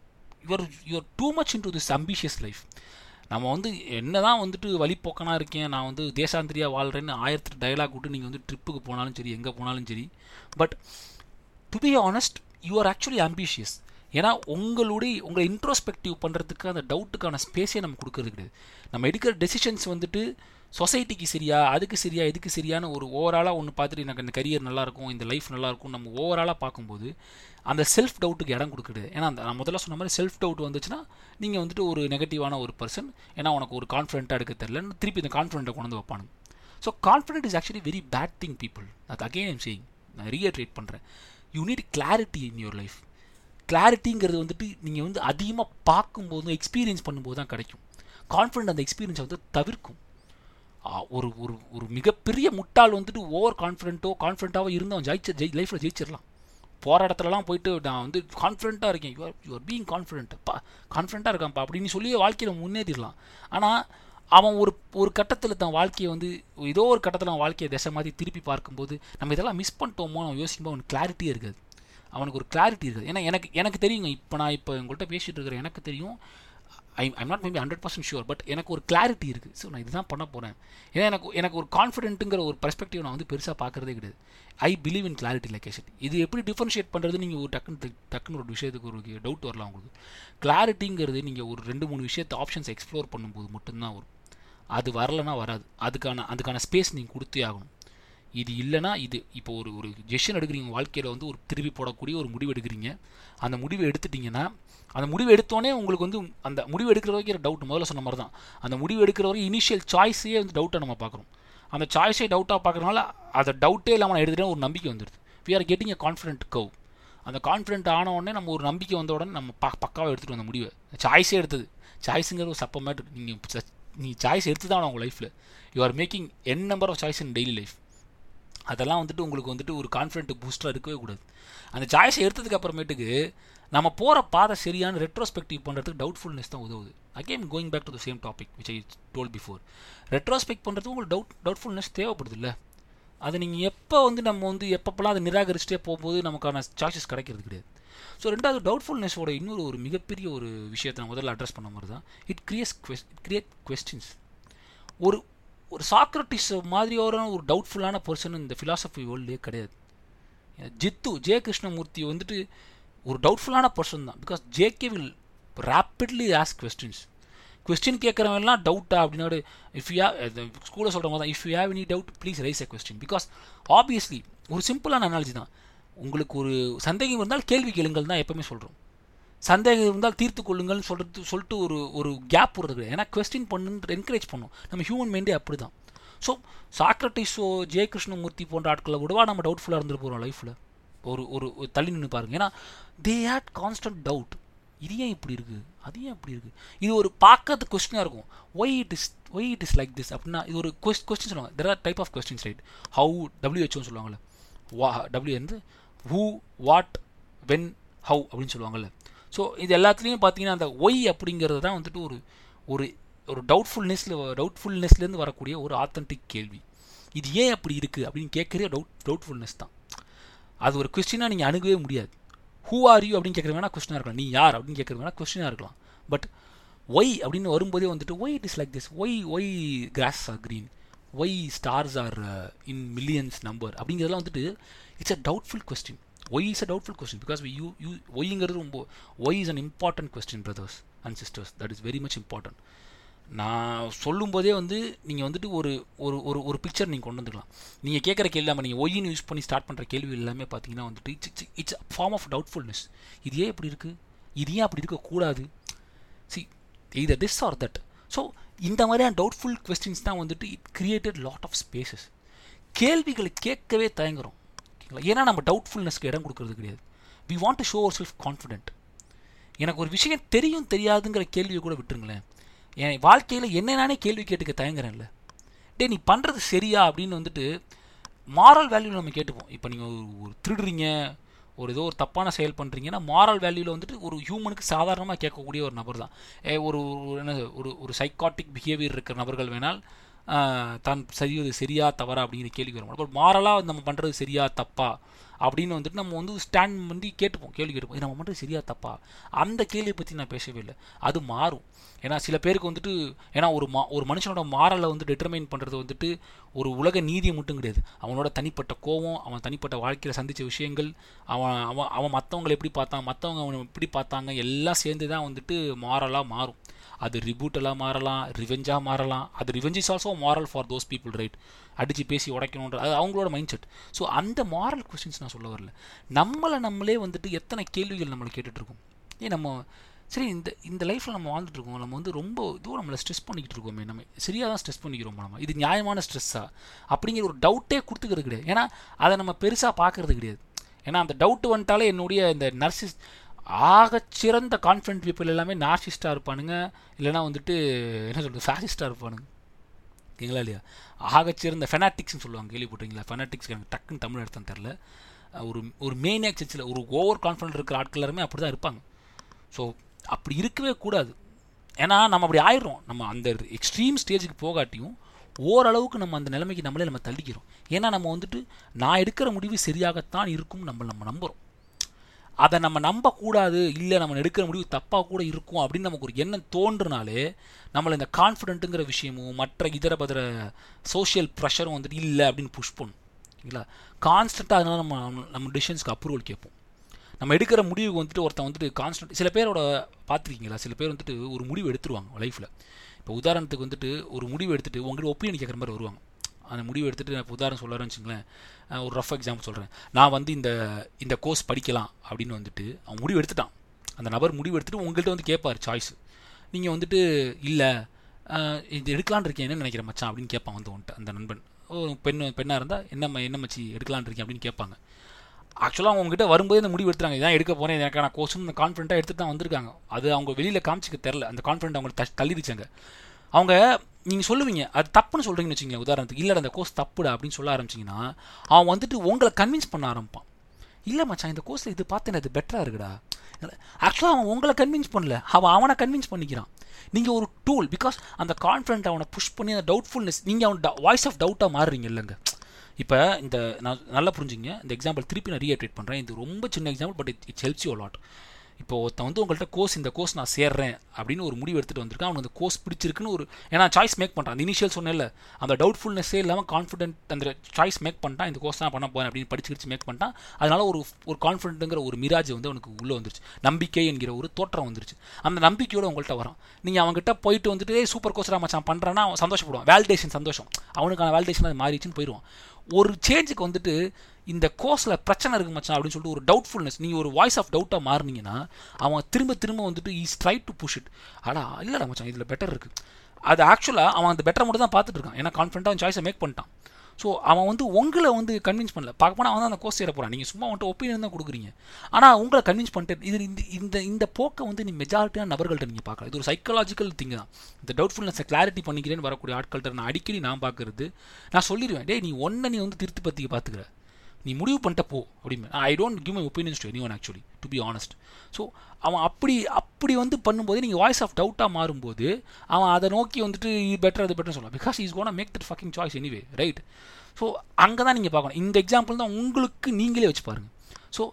are your too much into this ambitious life நம்ம வந்து என்ன தான் வந்துட்டு வழிப்போக்கனாக இருக்கேன். நான் வந்து தேசாந்திரியாக வாழ்கிறேன்னு ஆயிரத்து டயலாக் விட்டு நீங்கள் வந்து ட்ரிப்புக்கு போனாலும் சரி எங்கே போனாலும் சரி. But to be honest you are actually ambitious ஏன்னா உங்களுடைய உங்களை இன்ட்ரோஸ்பெக்டிவ் பண்ணுறதுக்கு அந்த டவுட்டுக்கான ஸ்பேஸே நம்ம கொடுக்கறது கிடையாது. நம்ம எடுக்கிற டெசிஷன்ஸ் வந்துட்டு சொசைட்டிக்கு சரியா அதுக்கு சரியா இதுக்கு சரியான ஒரு ஓவராலாக ஒன்று பார்த்துட்டு எனக்கு இந்த கரியர் நல்லாயிருக்கும் இந்த லைஃப் நல்லாயிருக்கும் நம்ம ஓவராலாக பார்க்கும்போது அந்த செல்ஃப் டவுட்டுக்கு இடம் கொடுக்குறது. ஏன்னா அந்த நான் முதல்ல சொன்ன மாதிரி செல்ஃப் டவுட் வந்துச்சுன்னா நீங்கள் வந்துட்டு ஒரு நெகட்டிவான ஒரு பர்சன் ஏன்னா உனக்கு ஒரு கான்ஃபிடென்ட்டாக எடுக்க தெரிலன்னு திருப்பி இந்த கான்ஃபிடென்ட்டை கொண்டு வந்து வைப்பானுங்க. So confident is actually very bad thing people அது அகெயின் ஐம் சேயிங் நான் ரீஅட்ரேட் பண்ணுறேன் you need clarity in your life கிளாரிட்டிங்கிறது வந்துட்டு நீங்கள் வந்து அதிகமாக பார்க்கும்போதும் எக்ஸ்பீரியன்ஸ் பண்ணும்போது தான் கிடைக்கும். கான்ஃபிடென்ட் அந்த எக்ஸ்பீரியன்ஸை வந்து தவிர்க்கும். ஒரு ஒரு ஒரு மிகப்பெரிய முட்டாள் வந்துட்டு ஓவர் கான்ஃபிடென்ட்டோ கான்ஃபிடென்ட்டாவோ இருந்து அவன் ஜெயிச்ச ஜெய் லைஃப்பில் ஜெயிச்சிடலாம். போகிற இடத்துலலாம் போயிட்டு நான் வந்து கான்ஃபிடென்ட்டாக இருக்கேன். யூஆர் யூஆர் பீங் கான்ஃபிடென்ட் பா கான்ஃபிடென்ட்டாக இருக்கான்ப்பா அப்படின்னு சொல்லி வாழ்க்கையில் முன்னேறிடலாம். ஆனால் அவன் ஒரு ஒரு கட்டத்தில் தன் வாழ்க்கையை வந்து ஏதோ ஒரு கட்டத்தில் அவன் வாழ்க்கையை திசை மாதிரி திருப்பி பார்க்கும்போது நம்ம இதெல்லாம் மிஸ் பண்ணிட்டோமோ அவன் யோசிக்கும்போது அவனுக்கு கிளாரிட்டியே இருக்காது. அவனுக்கு ஒரு கிளாரிட்டி இருக்குது. ஏன்னா எனக்கு எனக்கு தெரியுங்க. இப்போ நான் இப்போ உங்கள்கிட்ட பேசிகிட்டு இருக்கிற எனக்கு தெரியும். I I'm not maybe hundred percent sure but எனக்கு ஒரு கிளாரிட்டி இருக்குது. ஸோ நான் இதுதான் பண்ண போகிறேன் ஏன்னா எனக்கு எனக்கு ஒரு கான்ஃபிடென்ட்டுங்கிற ஒரு பெர்ஸ்பெக்டிவ் நான் வந்து பெருசாக பார்க்குறதே கிடையாது. I believe in clarity location இது எப்படி டிஃபரன்ஷியேட் பண்ணுறது நீங்கள் ஒரு டக்குன்னு டக்குன்னு ஒரு விஷயத்துக்கு ஒரு டவுட் வரலாம் உங்களுக்கு. கிளாரிட்டிங்கிறது நீங்கள் ஒரு ரெண்டு மூணு விஷயத்தை ஆப்ஷன்ஸ் எக்ஸ்ப்ளோர் பண்ணும்போது மட்டும்தான் வரும். அது வரலைன்னா வராது. அதுக்கான அதுக்கான ஸ்பேஸ் நீங்கள் கொடுத்தே ஆகணும். இது இல்லைன்னா இது இப்போ ஒரு ஒரு ஜெஷன் எடுக்கிறீங்க வாழ்க்கையில் வந்து ஒரு திருப்பி போடக்கூடிய ஒரு முடிவு எடுக்கிறீங்க. அந்த முடிவை எடுத்துட்டீங்கன்னா அந்த முடிவு எடுத்தோடனே உங்களுக்கு வந்து அந்த முடிவு எடுக்கிற வரைக்கும் டவுட் முதல்ல சொன்ன மாதிரி தான் அந்த முடிவு எடுக்கிற வரைக்கும் இனிஷியல் சாய்ஸே வந்து டவுட்டாக நம்ம பார்க்குறோம். அந்த சாய்ஸே டவுட்டாக பார்க்குறனால அதை டவுட்டே இல்லாமல் நான் எடுத்துகிட்டே ஒரு நம்பிக்கை வந்துடுது we are getting a confident கவ் அந்த கான்ஃபிடென்ட் ஆன உடனே நம்ம ஒரு நம்பிக்கை வந்த உடனே நம்ம ப பக்காவாக எடுத்துகிட்டு வந்த முடிவை. சாய்ஸே எடுத்தது. சாய்ஸுங்கிறது ஒரு சப்ப மேட்ரு நீங்கள் நீ சாய்ஸ் எடுத்து தான் உங்கள் லைஃப்பில் you are making n number of choice in daily life அதெல்லாம் வந்துட்டு உங்களுக்கு வந்துட்டு ஒரு கான்ஃபிடென்ட் பூஸ்டராக இருக்கவே கூடாது. அந்த சாய்ஸை எடுத்ததுக்கு அப்புறமேட்டுக்கு நம்ம போகிற பாதை சரியான ரெட்ரோஸ்பெக்டிவ் பண்ணுறதுக்கு டவுட்ஃபுல்னஸ் தான் உதவுது. Again going back to the same topic which I told before retrospect பண்ணுறதுக்கு உங்களுக்கு டவுட் டவுட்ஃபுல்னஸ் தேவைப்படுது இல்லை அது நீங்கள் எப்போ வந்து நம்ம வந்து எப்பப்பெல்லாம் அதை நிராகரிச்சுட்டே போகும்போது நமக்கான சாய்ஸஸ் கிடைக்கிறது கிடையாது. ஸோ ரெண்டாவது டவுட்ஃபுல்னஸோட இன்னொரு ஒரு மிகப்பெரிய ஒரு விஷயத்தை நான் முதல்ல அட்ரஸ் பண்ண மாதிரி தான். It creates ques it create questions ஒரு ஒரு சாக்ரட்டிஸ் மாதிரியான ஒரு டவுட்ஃபுல்லான பர்சன் இந்த ஃபிலாசபி வேர்ல்டே கிடையாது. ஜித்து ஜெய கிருஷ்ணமூர்த்தி வந்துட்டு ஒரு டவுட்ஃபுல்லான பர்சன் தான். Because JK will rapidly ask questions question கேட்குறவங்கலாம் டவுட்டா அப்படின்னா இஃப் யூ ஸ்கூலில் சொல்கிற மாதிரி தான் if you have any doubt please raise a question because obviously ஒரு சிம்பிளான அனாலஜி தான். உங்களுக்கு ஒரு சந்தேகம் இருந்தால் கேள்வி கேளுங்கள் தான் எப்போவுமே சொல்கிறோம் சந்தேகம் இருந்தால் தீர்த்து கொள்ளுங்கள்னு சொல்கிறது சொல்லிட்டு ஒரு ஒரு கேப் போகிறது கிடையாது. ஏன்னா கொஸ்டின் பண்ணுன்ற என்கரேஜ் பண்ணும். நம்ம ஹியூமன் மைண்டே அப்படி தான் ஸோ சாக்ரட்டிஸோ ஜெய கிருஷ்ணமூர்த்தி போன்ற ஆட்களை விடவா நம்ம டவுட்ஃபுல்லாக இருந்துட்டு போகிறோம் லைஃப்பில் ஒரு ஒரு ஒரு தள்ளி நின்று பாருங்க. ஏன்னா தே ஹேட் கான்ஸ்டன்ட் டவுட் இது ஏன் இப்படி இருக்குது அது ஏன் இப்படி இருக்குது இது ஒரு பார்க்கறது கொஸ்டினாக இருக்கும். Why it is why it is like this அப்படின்னா இது ஒரு கொஸ்ட் கொஸ்டின் சொல்லுவாங்க. There are type of questions right how டபிள்யூஹெச்ஓன்னு சொல்லுவாங்கல்ல. வா டபிள்யூ வந்து ஹூ வாட் வென் ஹவு அப்படின்னு சொல்லுவாங்கள்ல ஸோ இது எல்லாத்துலேயும் பார்த்தீங்கன்னா அந்த ஒய் அப்படிங்கிறது தான் வந்துட்டு ஒரு ஒரு ஒரு டவுட்ஃபுல்னஸில் டவுட்ஃபுல்னஸ்லேருந்து வரக்கூடிய ஒரு ஆத்தன்டிக் கேள்வி. இது ஏன் அப்படி இருக்குது அப்படின்னு கேட்குறே டவுட் டவுட்ஃபுல்னஸ் தான். அது ஒரு கொஸ்டினாக நீங்கள் அணுகவே முடியாது. ஹூ ஆர் யூ அப்படின்னு கேட்குறது வேணால் கொஸ்டினாக இருக்கலாம். நீ யார் அப்படின்னு கேட்குறது வேணால் கொஸ்டினாக இருக்கலாம். பட் ஒய் அப்படின்னு வரும்போதே வந்துட்டு why it is like this why why grass are green why stars are in millions number அப்படிங்கிறதுலாம் வந்துட்டு it's a doubtful question why is a doubtful question because you you ஒய்ங்கிறது ரொம்ப why is an important question brothers and sisters that is very much important நான் சொல்லும்போதே வந்து நீங்கள் வந்துட்டு ஒரு ஒரு ஒரு ஒரு பிக்சர் நீங்கள் கொண்டு வந்துக்கலாம் நீங்கள் கேட்குற கேள்வி நம்ம நீங்கள் ஒய்னு யூஸ் பண்ணி ஸ்டார்ட் பண்ணுற கேள்வி எல்லாமே பார்த்தீங்கன்னா வந்துட்டு it's it's form of doubtfulness இது ஏன் இப்படி இருக்குது இது ஏன் அப்படி இருக்கக்கூடாது? சி இது திஸ் ஆர் தட் ஸோ இந்த மாதிரியான டவுட்ஃபுல் கொஸ்டின்ஸ் தான் வந்துட்டு it created lot of spaces கேள்விகளை கேட்கவே தயங்குறோம். ஓகேங்களா ஏன்னா நம்ம டவுட்ஃபுல்னஸ்க்கு இடம் கொடுக்கறது கிடையாது. We want to show our self confident எனக்கு ஒரு விஷயம் தெரியும் தெரியாதுங்கிற கேள்வியை கூட விட்டுருங்களேன். என் வாழ்க்கையில் என்ன நானே கேள்வி கேட்டுக்க தயங்குறேன்ல. டே நீ பண்ணுறது சரியா அப்படின்னு வந்துட்டு மாரல் வேல்யூவில் நம்ம கேட்டுப்போம். இப்போ நீங்கள் ஒரு திருடுறீங்க ஒரு ஏதோ ஒரு தப்பான செயல் பண்ணுறீங்கன்னா மாரல் வேல்யூவில் வந்துட்டு ஒரு ஹியூமனுக்கு சாதாரணமாக கேட்கக்கூடிய ஒரு நபர் தான் ஏ ஒரு என்ன ஒரு ஒரு சைக்காட்டிக் பிஹேவியர் இருக்கிற நபர்கள் வேணால் தான் செய்வது சரியா தவறா அப்படிங்கிற கேள்வி வரும். பட் மாரலாக நம்ம பண்ணுறது சரியா தப்பா அப்படின்னு வந்துட்டு நம்ம வந்து ஸ்டாண்ட் பண்ணி கேட்டுப்போம் கேள்வி கேட்டுப்போம். இது நம்ம பண்ணுறது சரியா தப்பா? அந்த கேள்வியை பற்றி நான் பேசவே இல்லை. அது மாறும். ஏன்னா சில பேருக்கு வந்துட்டு ஏன்னா ஒரு மா ஒரு மனுஷனோட மாரலை வந்து டிட்டர்மைன் பண்ணுறது வந்துட்டு ஒரு உலக நீதியை மட்டும் கிடையாது. அவனோட தனிப்பட்ட கோவம் அவன் தனிப்பட்ட வாழ்க்கையில் சந்தித்த விஷயங்கள் அவன் அவன் அவன் மற்றவங்களை எப்படி பார்த்தான் மற்றவங்க அவனை எப்படி பார்த்தாங்க எல்லாம் சேர்ந்து தான் வந்துட்டு மாரலாக மாறும். அது ரிபூட்டலாக மாறலாம் ரிவெஞ்சாக மாறலாம். அது revenge is also moral for those people right அடித்து பேசி உடைக்கணுன்ற அது அவங்களோட மைண்ட் செட் ஸோ அந்த மாரல் கொஸ்டின்ஸ் நான் சொல்ல வரல. நம்மளை நம்மளே வந்துட்டு எத்தனை கேள்விகள் நம்மளை கேட்டுட்ருக்கோம்? ஏன் நம்ம சரி இந்த இந்த லைஃப்பில் நம்ம வாழ்ந்துட்டுருக்கோம் நம்ம வந்து ரொம்ப இதுவும் நம்மளை ஸ்ட்ரெஸ் பண்ணிக்கிட்டு இருக்கோமே. நம்ம சரியாக தான் ஸ்ட்ரெஸ் பண்ணிக்கிறோம் நம்ம இது நியாயமான ஸ்ட்ரெஸ்ஸா அப்படிங்கிற ஒரு டவுட்டே கொடுத்துக்கிறது கிடையாது. ஏன்னா அதை நம்ம பெருசாக பார்க்கறது கிடையாது. ஏன்னா அந்த டவுட் வந்துட்டாலே என்னுடைய இந்த நர்சிஸ் ஆகச்சிறந்த கான்ஃபிடென்ட் பீப்புள் எல்லாமே நார்சிஸ்டாக இருப்பானுங்க. இல்லைனா வந்துட்டு என்ன சொல்கிறது ஃபேசிஸ்டாக இருப்பானுங்க. ஓகேங்களா இல்லையா? ஆகச்சிறந்த ஃபெனாட்டிக்ஸ்னு சொல்லுவாங்க கேள்விப்பட்டீங்களா ஃபெனாட்டிக்ஸ் எனக்கு டக்குன்னு தமிழ் எடுத்தான்னு தெரில ஒரு ஒரு மெயினியாக் சர்ச்சில் ஒரு ஓவர் கான்ஃபிடென்ட் இருக்கிற ஆட்கள் எல்லாருமே அப்படி தான் இருப்பாங்க. ஸோ அப்படி இருக்கவே கூடாது. ஏன்னா நம்ம அப்படி ஆயிடுறோம். நம்ம அந்த எக்ஸ்ட்ரீம் ஸ்டேஜுக்கு போகாட்டியும் ஓரளவுக்கு நம்ம அந்த நிலைமைக்கு நம்மளே நம்ம தள்ளிக்கிறோம். ஏன்னா நம்ம வந்துட்டு நான் எடுக்கிற முடிவு சரியாகத்தான் இருக்கும் நம்ம நம்ம நம்புகிறோம் அதை நம்ம நம்பக்கூடாது இல்லை நம்ம எடுக்கிற முடிவு தப்பாக கூட இருக்கும் அப்படின்னு நமக்கு ஒரு எண்ணம் தோன்றுனாலே நம்மளை இந்த கான்ஃபிடென்ட்டுங்கிற விஷயமும் மற்ற இதர பதர சோஷியல் ப்ரெஷரும் வந்துட்டு இல்லை அப்படின்னு புஷ் பண்ணும். சரிங்களா கான்ஸ்டண்ட்டாக அதனால் நம்ம நம்ம டிசிஷன்ஸ்க்கு அப்ரூவல் கேட்போம். நம்ம எடுக்கிற முடிவுக்கு வந்துட்டு ஒருத்தன் வந்துட்டு கான்ஸ்டன்ட் சில பேரோட பார்த்துருக்கீங்களா? சில பேர் வந்துட்டு ஒரு முடிவு எடுத்துருவாங்க லைஃப்பில் இப்போ உதாரணத்துக்கு வந்துட்டு ஒரு முடிவு எடுத்துகிட்டு உங்கள்கிட்ட ஒப்பீனியன் கேட்குற மாதிரி வருவாங்க. அந்த முடிவு எடுத்துகிட்டு நான் உதாரணம் சொல்கிறேன்னு வச்சுங்களேன். ஒரு ரஃப் எக்ஸாம்பிள் சொல்கிறேன் நான் வந்து இந்த இந்த கோர்ஸ் படிக்கலாம் அப்படின்னு வந்துட்டு அவன் முடிவு எடுத்துட்டான். அந்த நபர் முடிவு எடுத்துகிட்டு உங்கள்கிட்ட வந்து கேட்பார் சாய்ஸ் நீங்கள் வந்துட்டு இல்லை இது எடுக்கலான் இருக்கேன் என்ன நினைக்கிறேன் மச்சான் அப்படின்னு கேட்பான் வந்து வந்துட்டு அந்த நண்பன். ஓ பெண் பெண்ணாக இருந்தால் என்ன என்ன மச்சி எடுக்கலான் இருக்கேன் அப்படின்னு கேட்பாங்க ஆக்சுவலாக அவங்க வரும்போது இந்த முடிவு எடுத்துறாங்க இதான் எடுக்க போகிறேன் எனக்கான கோர்ஸ்னு கான்ஃபிடண்ட்டாக எடுத்துகிட்டு தான் வந்திருக்காங்க. அது அவங்க வெளியில் காமிச்சிக்க தெரில அந்த கான்ஃபிடண்ட் அவங்க தள்ளிடுச்சாங்க. அவங்க நீங்கள் சொல்லுவீங்க அது தப்புன்னு சொல்கிறீங்கன்னு வச்சுங்களேன் உதாரணத்துக்கு இல்லை அந்த கோர்ஸ் தப்புடா அப்படின்னு சொல்ல ஆரம்பிச்சிங்கன்னா அவன் வந்துட்டு உங்களை கன்வின்ஸ் பண்ண ஆரம்பிப்பான். இல்லை மச்சான் இந்த கோர்ஸில் இது பார்த்தேன் அது பெட்டராக இருக்குடா. ஆக்சுவலாக அவன் உங்களை கன்வின்ஸ் பண்ணல. அவன் அவனை கன்வின்ஸ் பண்ணிக்கிறான். நீங்கள் ஒரு டூல் பிகாஸ் அந்த கான்ஃபிடென்ட் அவனை புஷ் பண்ணி அந்த டவுட்ஃபுல்னஸ் நீங்கள் அவன் வாய்ஸ் ஆஃப் டவுட்டாக மாறுறீங்க இல்லைங்க. இப்போ இந்த நான் நல்லா புரிஞ்சுங்க. இந்த எக்ஸாம்பிள் திருப்பி நான் ரீஅட்ரேட் பண்ணுறேன் இது ரொம்ப சின்ன example but it it's helps you lot இப்போ ஒருத்தன் வந்து உங்கள்கிட்ட கோர்ஸ் இந்த கோர்ஸ் நான் சேர்றேன் அப்படின்னு ஒரு முடிவு எடுத்துகிட்டு வந்திருக்கேன். அவனுக்கு அந்த கோர்ஸ் பிடிச்சிருக்குன்னு ஒரு ஏன்னா சாய்ஸ் மேக் பண்ணுறான் அந்த இனிஷியல் சொன்னேன்ல அந்த டவுட்ஃபுல்னஸே இல்லாமல் கான்ஃபிடென்ட் அந்த சாய்ஸ் மேக் பண்ணிட்டான் இந்த கோர்ஸ் தான் பண்ண போகிறேன் அப்படின்னு படிச்சு படிச்சு மேக் பண்ணிட்டான். அதனால ஒரு ஒரு கான்ஃபிடென்ட்டுங்கிற ஒரு மிராஜ் வந்து அவனுக்கு உள்ளே வந்துருச்சு. நம்பிக்கை என்கிற ஒரு தோற்றம் வந்துருச்சு. அந்த நம்பிக்கையோட உங்கள்கிட்ட வரும் நீங்கள் அவங்ககிட்ட போயிட்டு வந்துட்டு சூப்பர் கோர்ஸ் மச்சான் பண்ணுறான்னா அவன் சந்தோஷப்படுவான். வேலிடேஷன் சந்தோஷம். அவனுக்கான வேலிடேஷன் அது மாறிடுச்சுன்னு போயிடுவான். ஒரு சேஞ்சுக்கு வந்துட்டு இந்த கோர்ஸில் பிரச்சனை இருக்கு மச்சான் அப்படின்னு சொல்லிட்டு ஒரு டவுட்ஃபுல்னஸ் நீங்கள் ஒரு வாய்ஸ் ஆஃப் டவுட்டாக மாறினீங்கன்னா அவன் திரும்ப திரும்ப வந்துட்டு is try to push it அடா இல்லைடா மச்சான் இதில் பெட்டர் இருக்குது அது ஆக்சுவலாக அவன் அந்த பெட்டர் மட்டும் தான் பார்த்துட்டு இருக்கான். ஏன்னா கான்ஃபிடண்ட்டாக அவன் சாய்ஸை மேக் பண்ணிட்டான். ஸோ அவன் வந்து உங்களை வந்து கன்வின்ஸ் பண்ணல. பார்க்க போனால் அவன் தான் அந்த கோர்ஸ் சேர போகிறான் நீங்கள் சும்மா வந்துட்டு ஒப்பீனியன் தான் கொடுக்குறீங்க. ஆனால் உங்களை கன்வின்ஸ் பண்ணிட்டு இது இந்த இந்த இந்த போக்கை வந்து நீ மெஜாரிட்டியான நபர்கள்ட்ட நீங்கள் பார்க்கலாம். இது ஒரு சைக்காலஜிக்கல் திங்க் தான். இந்த டவுட்ஃபுல்னஸை கிளாரிட்டி பண்ணிக்கிறேன்னு வரக்கூடிய ஆட்கள்கிட்ட நான் அடிக்கடி நான் பார்க்குறது. நான் சொல்லிடுவேன் டேய் நீ ஒன்றை நீ வந்து திருத்தி பற்றி பார்த்துக்கிற. நீ முடிவு பண்ணிட்ட போ அப்படின்னு. I don't give my opinions to anyone actually to be honest so அவன் அப்படி அப்படி வந்து பண்ணும்போது நீங்கள் வாய்ஸ் ஆஃப் டவுட்டாக மாறும்போது அவன் அதை நோக்கி வந்துட்டு இது பெட்டர் அது பெட்டர் சொல்லலாம். Because is gonna make that fucking choice anyway right so அங்கே தான் நீங்கள் பார்க்கணும். இந்த எக்ஸாம்பிள் தான் உங்களுக்கு நீங்களே வச்சு பாருங்கள் ஸோ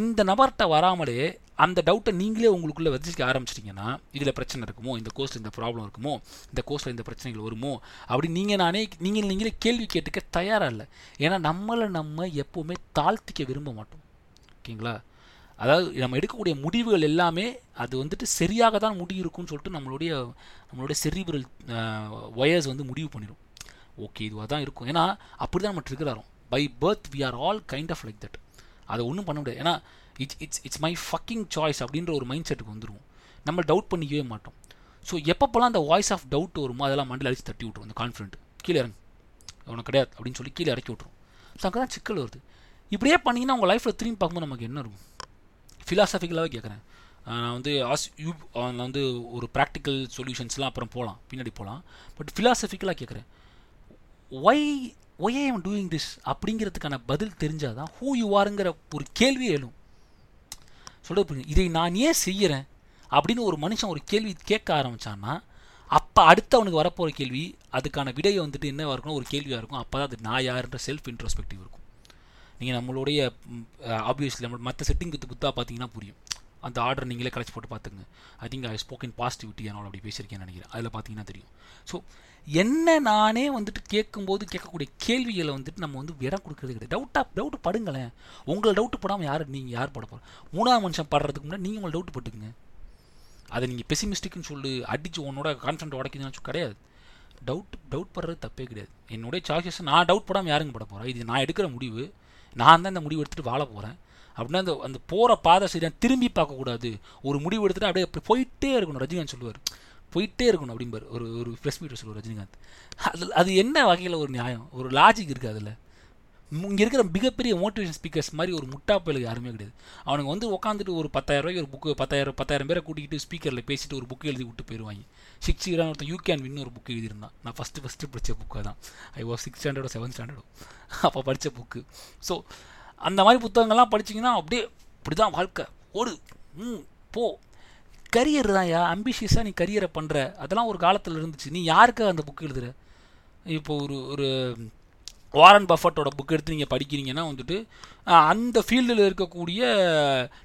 இந்த நபர்கிட்ட வராமலே அந்த டவுட்டை நீங்களே உங்களுக்குள்ளே வச்சுக்க ஆரம்பிச்சிட்டிங்கன்னா இதில் பிரச்சனை இருக்குமோ? இந்த கோர்ஸில் இந்த ப்ராப்ளம் இருக்குமோ? இந்த கோர்ஸில் இந்த பிரச்சனைகள் வருமோ? அப்படி நீங்கள் நானே நீங்கள் நீங்களே கேள்வி கேட்டுக்க தயாராக இல்லை. ஏன்னா நம்மளை நம்ம எப்போவுமே தாழ்த்திக்க விரும்ப மாட்டோம். ஓகேங்களா? அதாவது நம்ம எடுக்கக்கூடிய முடிவுகள் எல்லாமே அது வந்துட்டு சரியாக தான் முடிவு இருக்கும்னு சொல்லிட்டு நம்மளுடைய நம்மளுடைய செரிபிரல் ஒயர்ஸ் வந்து முடிவு பண்ணிடும் ஓகே இதுவாக தான் இருக்கும். ஏன்னா அப்படி தான் நம்ம ட்ரிகர் ஆகிறோம் by birth we are all kind of like that அதை ஒன்றும் பண்ண முடியாது. ஏன்னா it's it's it's my fucking choice அப்படின்ற ஒரு மைண்ட் செட்டுக்கு வந்துடும் நம்ம டவுட் பண்ணிக்கவே மாட்டோம். ஸோ எப்பப்போலாம் அந்த வாய்ஸ் ஆஃப் டவுட் வருமோ அதெல்லாம் மண்டில் அடிச்சு தட்டி விட்ருவோம் அந்த கான்ஃபிடென்ட் கீழே இறங்கு. உனக்கு கிடையாது அப்படின்னு சொல்லி கீழே இறக்கி விட்ரும் ஸோ அங்கே தான் சிக்கல் வருது. இப்படியே பண்ணிங்கன்னா உங்கள் லைஃப்பில் திரும்பி பார்க்கும்போது நமக்கு என்ன இருக்கும்? ஃபிலாசபிக்கலாகவே கேட்குறேன் நான் வந்து ஆஸ் யூ நான் வந்து ஒரு ப்ராக்டிக்கல் சொல்யூஷன்ஸ்லாம் அப்புறம் போகலாம் பின்னாடி போகலாம் பட் ஃபிலாசபிக்கலாக கேட்குறேன் why why I am doing this அப்படிங்கிறதுக்கான பதில் தெரிஞ்சால் தான் ஹூ யூ ஆருங்கிற ஒரு கேள்வி எழும். சொல்கிறது புரியுது. இதை நான் ஏன் செய்கிறேன் அப்படின்னு ஒரு மனுஷன் ஒரு கேள்வி கேட்க ஆரம்பித்தான்னா அப்போ அடுத்து அவனுக்கு வரப்போகிற கேள்வி அதுக்கான விடையை வந்துட்டு என்னவாக இருக்கணும்? ஒரு கேள்வியாக இருக்கும். அப்போ தான் அது நான் யாருன்ற செல்ஃப் இன்ட்ரோஸ்பெக்டிவ் இருக்கும். நீங்கள் நம்மளுடைய ஆப்வியஸ்லி நம்ம மற்ற செட்டிங் குத்து குத்தா பார்த்தீங்கன்னா புரியும். அந்த ஆர்டர் நீங்களே கலெக்ட் போட்டு பார்த்துங்க I think I spoken positivity அதனால் அப்படி பேசியிருக்கேன்னு நினைக்கிறேன். அதில் பார்த்தீங்கன்னா தெரியும். ஸோ என்ன நானே வந்துட்டு கேட்கும்போது கேட்கக்கூடிய கேள்விகளை வந்துட்டு நம்ம வந்து இடம் கொடுக்கறது கிடையாது. டவுட்டாக டவுட்டு படுங்களேன். உங்களை டவுட்டு படாமல் யார் நீங்கள் யார் பட போகிறோம் மூணாவது மனுஷன் படுறதுக்கு முன்னாடி நீங்கள் உங்களை டவுட் பட்டுக்குங்க. அதை நீங்கள் பெசிமிஸ்டிக்னு சொல்லி அடித்து உன்னோட கான்ஃபிடன்ட் உடைக்கணும்னு கிடையாது. டவுட் டவுட் படுறது தப்பே கிடையாது. என்னுடைய சாய்ஸஸ் நான் டவுட் படாமல் யாருங்க பட போகிறேன் இது நான் எடுக்கிற முடிவு. நான் தான் இந்த முடிவு எடுத்துகிட்டு வாழ போகிறேன் அப்படின்னா அந்த அந்த போகிற பாதை சரியாக திரும்பி பார்க்கக்கூடாது ஒரு முடிவு எடுத்துகிட்டு அப்படியே அப்படி போயிட்டே இருக்கணும். ரஜினிகாந்த் சொல்லுவார் போயிட்டே இருக்கணும் அப்படிம்பார். ஒரு ஒரு ப்ரெஸ் மீட்டர் சொல்லுவார் ரஜினிகாந்த். அது அது என்ன வகையில் ஒரு நியாயம்? ஒரு லாஜிக் இருக்குது அதில். இங்கே இருக்கிற மிகப்பெரிய மோட்டிவேஷன் ஸ்பீக்கர்ஸ் மாதிரி ஒரு முட்டா பயலுக்கு யாருமே கிடையாது. அவனுக்கு வந்து உட்காந்துட்டு ஒரு பத்தாயிரரூபாய்க்கு ஒரு புக்கு பத்தாயிரம் பத்தாயிரம் பேரை கூட்டிகிட்டு ஸ்பீக்கரில் பேசிட்டு ஒரு புக்கு எழுதி விட்டு போயிடுவாங்க சிக்ஸ் இயரான ஒருத்தன் யூ கேன் வின் ஒரு புக்கு எழுதியிருந்தான். நான் ஃபஸ்ட்டு ஃபஸ்ட்டு படித்த புக்கு தான் ஐ வாஸ் சிக்ஸ் ஸ்டாண்டர்டோ செவன்த் ஸ்டாண்டர்டோ அப்போ படித்த புக்கு ஸோ அந்த மாதிரி புத்தகங்கள்லாம் படிச்சிங்கன்னா அப்படியே இப்படி தான் வாழ்க்கை. ஓடு ம் போ. கரியர் தான்யா அம்பிஷியஸாக நீ கரியரை பண்ணுற அதெல்லாம் ஒரு காலத்தில் இருந்துச்சு. நீ யாருக்காக அந்த புக் எழுதுற? இப்போ ஒரு ஒரு வாரன் பஃபட்டோட புக் எடுத்து நீங்கள் படிக்கிறீங்கன்னா வந்துட்டு அந்த ஃபீல்டில் இருக்கக்கூடிய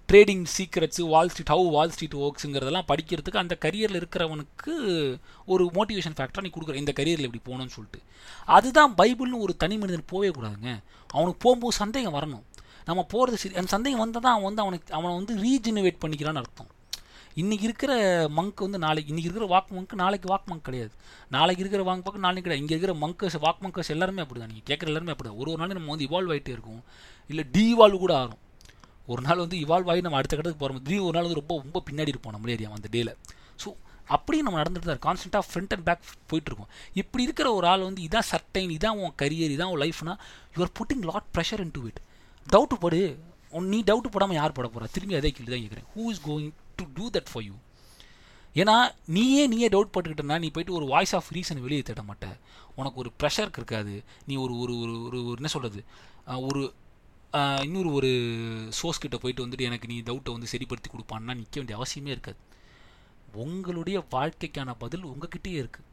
trading secrets Wall Street how Wall Street ஒர்க்ஸுங்கிறதெல்லாம் படிக்கிறதுக்கு அந்த கரியரில் இருக்கிறவனுக்கு ஒரு மோட்டிவேஷன் ஃபேக்டராக நீ கொடுக்குற. இந்த கரியரில் இப்படி போகணும்னு சொல்லிட்டு. அதுதான் பைபிள்னு ஒரு தனி மனிதன் போவே கூடாதுங்க. அவனுக்கு போகும்போது சந்தேகம் வரணும். நம்ம போகிறது சரி அந்த சந்தேகம் வந்தால் தான் அவன் வந்து அவனுக்கு அவனை வந்து ரீஜெனுவேட் பண்ணிக்கிறான்னு அர்த்தம். இன்றைக்கி இருக்கிற மங்க் வந்து நாளைக்கு இன்றைக்கி இருக்கிற வாக் மங்க் நாளைக்கு வாக் மங்க் கிடையாது. நாளைக்கு இருக்கிற வாக் மங்க் நாளைக்கு கிடையாது. இங்கே இருக்கிற மங்கர்ஸ் வாக் மங்கர்ஸ் எல்லாருமே அப்படி தான் நீங்கள் கேட்குற எல்லாருமே அப்படி தான் ஒரு ஒரு நாள் நம்ம வந்து இவால்வ் ஆகிட்டே இருக்கும். இல்லை டீவால்வ் கூட ஆகும். ஒரு நாள் வந்து இவால்வ் ஆகி நம்ம அடுத்த கட்டத்துக்கு போகிறோம் திடீர் ஒரு நாள் வந்து ரொம்ப ரொம்ப பின்னாடி இருப்போம் நம்ம ஏரியா அந்த டேல ஸோ அப்படியும் நம்ம நடந்துட்டு தான் கான்ஸ்டண்ட்டாக ஃப்ரண்ட் அண்ட் பேக் போயிட்டுருக்கோம் இப்படி இருக்கிற ஒரு ஆள் வந்து இதான் சர்டைன் இதான் உன் கரியர் இதான் உன் லைஃப்னா you're putting lot pressure into it doubt படு. நீ டவுட்டு போடாமல் யார் போட போகிறா திரும்பி அதே கேள்வி தான் கேட்குறேன் who is going to do that for you ஏன்னா நீயே நீயே டவுட் பட்டுக்கிட்டனா நீ போயிட்டு ஒரு வாய்ஸ் ஆஃப் ரீசன் வெளியே தேட மாட்ட. உனக்கு ஒரு ப்ரெஷர் இருக்காது. நீ ஒரு ஒரு ஒரு ஒரு என்ன சொல்கிறது ஒரு இன்னொரு ஒரு சோர்ஸ் கிட்ட போயிட்டு வந்துட்டு எனக்கு நீ டவுட்டை வந்து சரிப்படுத்தி கொடுப்பான்னா நிற்க வேண்டிய அவசியமே இருக்காது. உங்களுடைய வாழ்க்கைக்கான பதில் உங்ககிட்டயே இருக்குது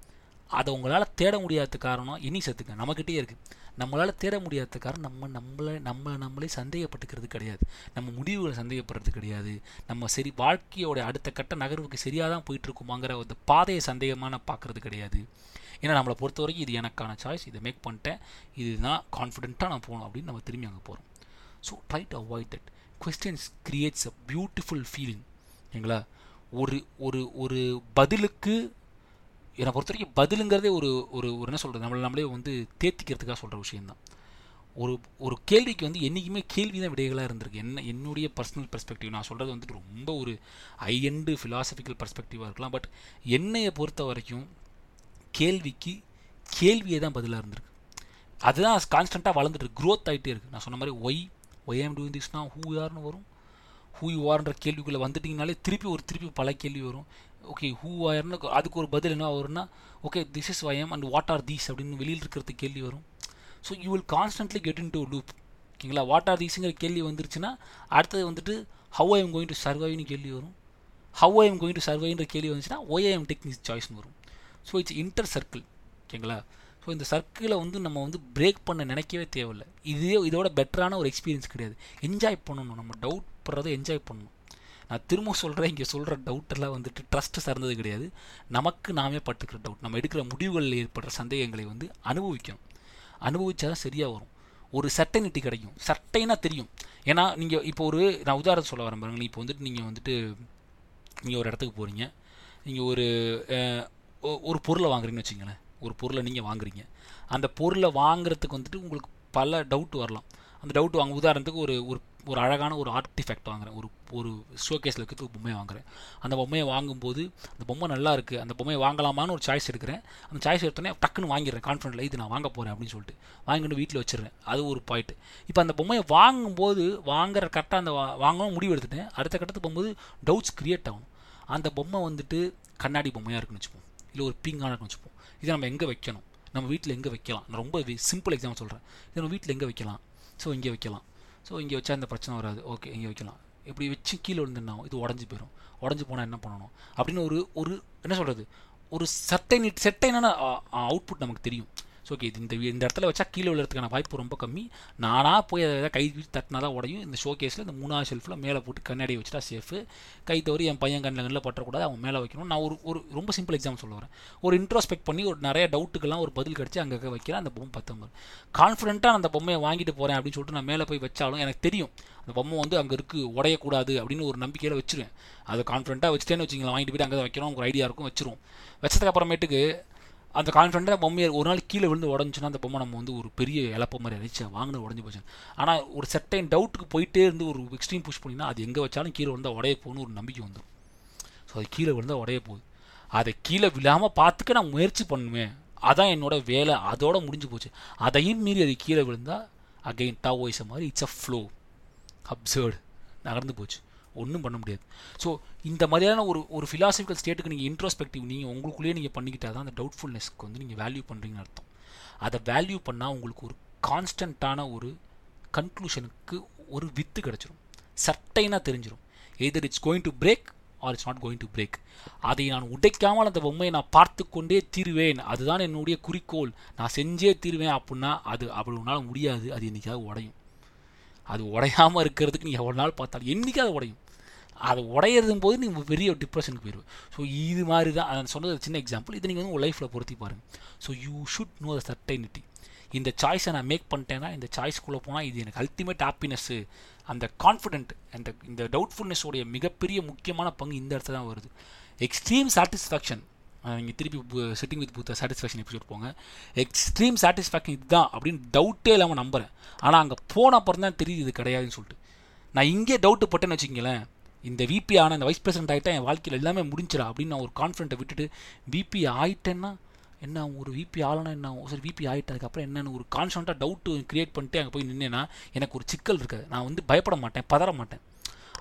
அதை உங்களால் தேட முடியாத காரணம் இனி சத்துக்க நம்மக்கிட்டே இருக்குது நம்மளால் தேட முடியாத காரணம் நம்ம நம்மளை நம்ம நம்மளே சந்தேகப்பட்டுக்கிறது கிடையாது. நம்ம முடிவுகளை சந்தேகப்படுறது கிடையாது. நம்ம சரி வாழ்க்கையோட அடுத்த கட்ட நகர்வுக்கு சரியாக தான் போயிட்டுருக்குமாங்கிற ஒரு அந்த பாதையை சந்தேகமான பார்க்குறது கிடையாது. ஏன்னா நம்மளை பொறுத்த வரைக்கும் இது எனக்கான சாய்ஸ் இதை மேக் பண்ணிட்டேன். இதுதான் கான்ஃபிடென்ட்டாக நான் போகணும் அப்படின்னு நம்ம திரும்பி அங்கே போகிறோம் so try to avoid that questions creates a beautiful feeling சரிங்களா ஒரு ஒரு ஒரு பதிலுக்கு என்னை பொறுத்த வரைக்கும் பதிலுங்கிறதே ஒரு ஒரு ஒரு என்ன சொல்கிறது நம்மளை நம்மளே வந்து தேத்திக்கிறதுக்காக சொல்கிற விஷயந்தான் ஒரு ஒரு கேள்விக்கு வந்து என்றைக்குமே கேள்வி தான் விடைகளாக இருந்திருக்கு. என்ன என்னுடைய பர்சனல் பெர்ஸ்பெக்டிவ் நான் சொல்கிறது வந்துட்டு ரொம்ப ஒரு ஐ எண்டு ஃபிலாசபிக்கல் பர்ஸ்பெக்டிவாக இருக்கலாம். பட் என்னையை பொறுத்த வரைக்கும் கேள்விக்கு கேள்வியே தான் பதிலாக இருந்திருக்கு. அதுதான் கான்ஸ்டண்ட்டாக வளர்ந்துட்டு க்ரோத் ஆகிட்டே இருக்குது நான் சொன்ன மாதிரி ஒய் ஒய் ஆம் டூயிங் திஸ்னா ஹூ யார்னு வரும். ஹூ யூ ஆர்ன்ற கேள்விக்குள்ளே வந்துட்டிங்கனாலே திருப்பி ஒரு திருப்பி பல கேள்வி வரும். ஓகே ஹூ ஆயர்னு அதுக்கு ஒரு பதில் என்ன வரும்னா okay this is why and what are these அப்படின்னு வெளியில் இருக்கிறது கேள்வி வரும். So you will constantly get into loop ஓகேங்களா வாட் ஆர் தீஸுங்கிற கேள்வி வந்துருச்சுன்னா அடுத்தது வந்துட்டு how I am going to சர்வைவ்னு கேள்வி வரும். How I am going to சர்வைன்ற கேள்வி வந்துச்சுன்னா ஒய் ஐ எம் சாய்ஸ்னு வரும். ஸோ இட்ஸ் இன்டர் சர்க்கிள் ஓகேங்களா ஸோ இந்த சர்க்கிளை வந்து நம்ம வந்து பிரேக் பண்ண நினைக்கவே தேவையில்லை. இதே இதோட பெட்டரான ஒரு எக்ஸ்பீரியன்ஸ் கிடையாது. என்ஜாய் பண்ணணும். நம்ம டவுட் படுறதை என்ஜாய் பண்ணணும். நான் திரும்ப சொல்கிறேன் இங்கே சொல்கிற டவுட்டெல்லாம் வந்துட்டு ட்ரஸ்ட்டு சார்ந்தது கிடையாது. நமக்கு நாமே பட்டுக்கிற டவுட் நம்ம எடுக்கிற முடிவுகளில் ஏற்படுற சந்தேகங்களை வந்து அனுபவிக்கணும். அனுபவிச்சா தான் சரியாக வரும். ஒரு சர்டைனிட்டி கிடைக்கும். சர்டைனாக தெரியும். ஏன்னா நீங்கள் இப்போ ஒரு நான் உதாரணம் சொல்ல வரேன் பாருங்களேன். இப்போ வந்துட்டு நீங்கள் வந்துட்டு நீங்கள் ஒரு இடத்துக்கு போகிறீங்க நீங்கள் ஒரு ஒ- ஒரு பொருளை வாங்குறீங்கன்னு வச்சுங்களேன் ஒரு பொருளை நீங்கள் வாங்குறீங்க. அந்த பொருளை வாங்குறதுக்கு வந்துட்டு உங்களுக்கு பல டவுட் வரலாம். அந்த டவுட் வாங்க உதாரணத்துக்கு ஒரு ஒரு ஒரு அழகான ஒரு ஆர்டிஃபெக்ட் வாங்குகிறேன் ஒரு ஒரு ஷோகேஸில் இருக்கிறது ஒரு பொம்மையை வாங்குறேன். அந்த பொம்மையை வாங்கும்போது அந்த பொம்மை நல்லா இருக்குது அந்த பொம்மையை வாங்கலாமான்னு ஒரு சாய்ஸ் எடுக்கிறேன். அந்த சாய்ஸ் எடுத்தோடனே டக்குன்னு வாங்கிடுறேன். கான்ஃபிடென்ட்ல இது நான் வாங்க போகிறேன் அப்படின்னு சொல்லிட்டு. வாங்கிட்டு வீட்டில் வச்சிடுறேன். அது ஒரு பாயிண்ட் இப்போ அந்த பொம்மையை வாங்கும்போது வாங்குற கரெக்டாக அந்த வாங்கணும் முடிவு எடுத்துட்டேன். அடுத்த கட்டத்துக்கு போகும்போது டவுட்ஸ் க்ரியேட் ஆகும். அந்த பொம்மை வந்துட்டு கண்ணாடி பொம்மையாக இருக்குன்னு வச்சுப்போம். இல்லை ஒரு பிங்கான இருக்குன்னு வச்சுப்போம். இதை நம்ம எங்கே வைக்கணும்? நம்ம வீட்டில் எங்கே வைக்கலாம்? நான் ரொம்ப சிம்பிள் எக்ஸாம்பிள் சொல்கிறேன் இதை நம்ம வீட்டில் எங்கே வைக்கலாம்? ஸோ இங்கே வைக்கலாம். ஸோ இங்கே வச்சா இந்த பிரச்சனை வராது. ஓகே இங்கே வைக்கலாம். இப்படி வச்சு கீழே விழுந்துன்னா இது உடஞ்சி போயிடும் உடஞ்சி போனால் என்ன பண்ணணும்? அப்படின்னு ஒரு ஒரு என்ன சொல்கிறது ஒரு சட்டை செட்டை என்னென்ன அவுட்புட் நமக்கு தெரியும். ஸோ ஓகே இது இந்த இந்த இடத்துல வச்சா கீழே விழுறதுக்கான வாய்ப்பு ரொம்ப கம்மி. நானாக போய் அதை கை தட்டினா தான் உடையும். இந்த ஷோ கேஸில் இந்த மூணாவது ஷெல்ஃபில் மேலே போட்டு கண்ணாடி வச்சுட்டா சேஃபு கை தவறி என் பையன் கண்ணில் கண்ணில் பற்றக்கூடாது அவன் மேலே வைக்கணும். நான் ஒரு ஒரு ரொம்ப சிம்பிள் எக்ஸாம் சொல்ல வரேன். ஒரு இன்ட்ரோஸ்பெக்ட் பண்ணி ஒரு நிறைய டவுட்டுக்கெல்லாம் ஒரு பதில் கிடச்சி அங்கே வைக்கிறேன் அந்த பொம்மை பத்தம்பது கான்ஃபிடென்ட்டாக அந்த பொம்மையை வாங்கிட்டு போகிறேன் அப்படின்னு சொல்லிட்டு நான் மேலே போய் வச்சாலும் எனக்கு தெரியும். அந்த பொம்மை வந்து அங்கே இருக்குது உடையக்கூடாது அப்படின்னு ஒரு நம்பிக்கையில் வச்சிருவேன். அதை கான்ஃபிடென்ட்டாக வச்சுட்டேன்னு வச்சுக்கலாம் வாங்கிட்டு போய்ட்டு அங்கே தான் வைக்கணும் ஒரு ஐடியா இருக்கும் வச்சிருவோம். வச்சதுக்கு அப்புறமேட்டுக்கு அந்த கான்ஃபிடண்ட்டாக பொம்மையை ஒரு நாள் கீழே விழுந்து உடஞ்சுன்னா அந்த பொம்மை நம்ம வந்து ஒரு பெரிய இழப்ப மாதிரி அடிச்சு வாங்கினது உடஞ்சி போச்சு. ஆனால் ஒரு செட்டைன் டவுட்டுக்கு போயிட்டே இருந்து ஒரு எக்ஸ்ட்ரீம் புஷ் பண்ணினா அது எங்கே வச்சாலும் கீழே விழுந்தால் உடைய போகணும்னு ஒரு நம்பிக்கை வந்துடும் ஸோ அது கீழே விழுந்தால் உடைய போகுது. அதை கீழே விழாமல் பார்த்துக்க நான் முயற்சி பண்ணுவேன் அதான் என்னோட வேலை அதோட முடிஞ்சு போச்சு. அதையும் மீறி அது கீழே விழுந்தால் அகைன் டாவோய்ஸ மாதிரி இட்ஸ் அ ஃப்ளோ அப்சர்டு நகர்ந்து போச்சு. ஒன்றும் பண்ண முடியாது. ஸோ இந்த மாதிரியான ஒரு ஒரு ஃபிலாசபிக்கல் ஸ்டேட்டுக்கு நீங்கள் இன்ட்ரோஸ்பெக்டிவ் நீங்கள் உங்களுக்குள்ளேயே நீங்கள் பண்ணிக்கிட்டால் தான் அந்த டவுட்ஃபுல்னஸ்க்கு வந்து நீங்கள் வேல்யூ பண்ணுறீங்கன்னு அர்த்தம். அதை வேல்யூ பண்ணால் உங்களுக்கு ஒரு கான்ஸ்டண்ட்டான ஒரு கன்க்ளூஷனுக்கு ஒரு வித்து கிடச்சிரும். சர்டைனாக தெரிஞ்சிடும் either it's going to break or it's not going to break அதை நான் உடைக்காமல் அந்த பொம்மையை நான் பார்த்து கொண்டே தீருவேன். அதுதான் என்னுடைய குறிக்கோள். நான் செஞ்சே தீருவேன் அப்படின்னா அது அப்படி உன்னால் முடியாது. அது என்றைக்காவது உடையும். அது உடையாமல் இருக்கிறதுக்கு நீ எவ்வளோ நாள் பார்த்தாலும் என்றைக்காவது உடையும். அது உடையிறதும் போது நீங்கள் பெரிய டிப்ரெஷனுக்கு போயிடுவேன் ஸோ இது மாதிரி தான் நான் சொன்னது சின்ன எக்ஸாம்பிள் இது நீங்கள் வந்து உங்கள் லைஃப்பில் பொருத்தி பாருங்கள் so you should know the certainty இந்த சாய்ஸை நான் மேக் பண்ணிட்டேன்னா இந்த சாய்ஸ்க்குள்ளே போனால் இது எனக்கு அல்டிமேட் ஹாப்பினஸ்ஸு அந்த கான்ஃபிடென்ட் அந்த இந்த டவுட்ஃபுல்னஸோடைய மிகப்பெரிய முக்கியமான பங்கு இந்த இடத்துல தான் வருது. எக்ஸ்ட்ரீம் சாட்டிஸ்ஃபேக்ஷன் நீங்கள் திருப்பி சிட்டிங் வித் பூத்த சாட்டிஸ்ஃபேக்ஷன் எபிசோட் போங்க. எக்ஸ்ட்ரீம் சாட்டிஸ்ஃபேக்ஷன் இதுதான் அப்படின்னு டவுட்டே இல்லாமல் நம்புகிறேன் ஆனால் அங்கே போன அப்புறம் தான் தெரியுது இது கிடையாதுன்னு சொல்லிட்டு. நான் இங்கே டவுட்டு பட்டேன்னு வச்சுங்களேன் இந்த விபி ஆன இந்த வைஸ் பிரசிடென்ட் ஆகிட்டா என் வாழ்க்கையில் எல்லாமே முடிஞ்சிடா அப்படின்னு நான் ஒரு கான்ஃபிடென்ட்டை விட்டுட்டு விபி ஆயிட்டேன்னா என்ன ஆகும்? ஒரு விபி ஆகலாம் என்ன? ஆகும்? சரி விபி ஆகிட்டதுக்கப்புறம் என்னென்னு ஒரு கான்ஸ்டண்ட்டாக டவுட்டு கிரியேட் பண்ணிட்டு அங்கே போய் நின்னேன்னா எனக்கு ஒரு சிக்கல் இருக்காது. நான் வந்து பயப்பட மாட்டேன் பதற மாட்டேன்.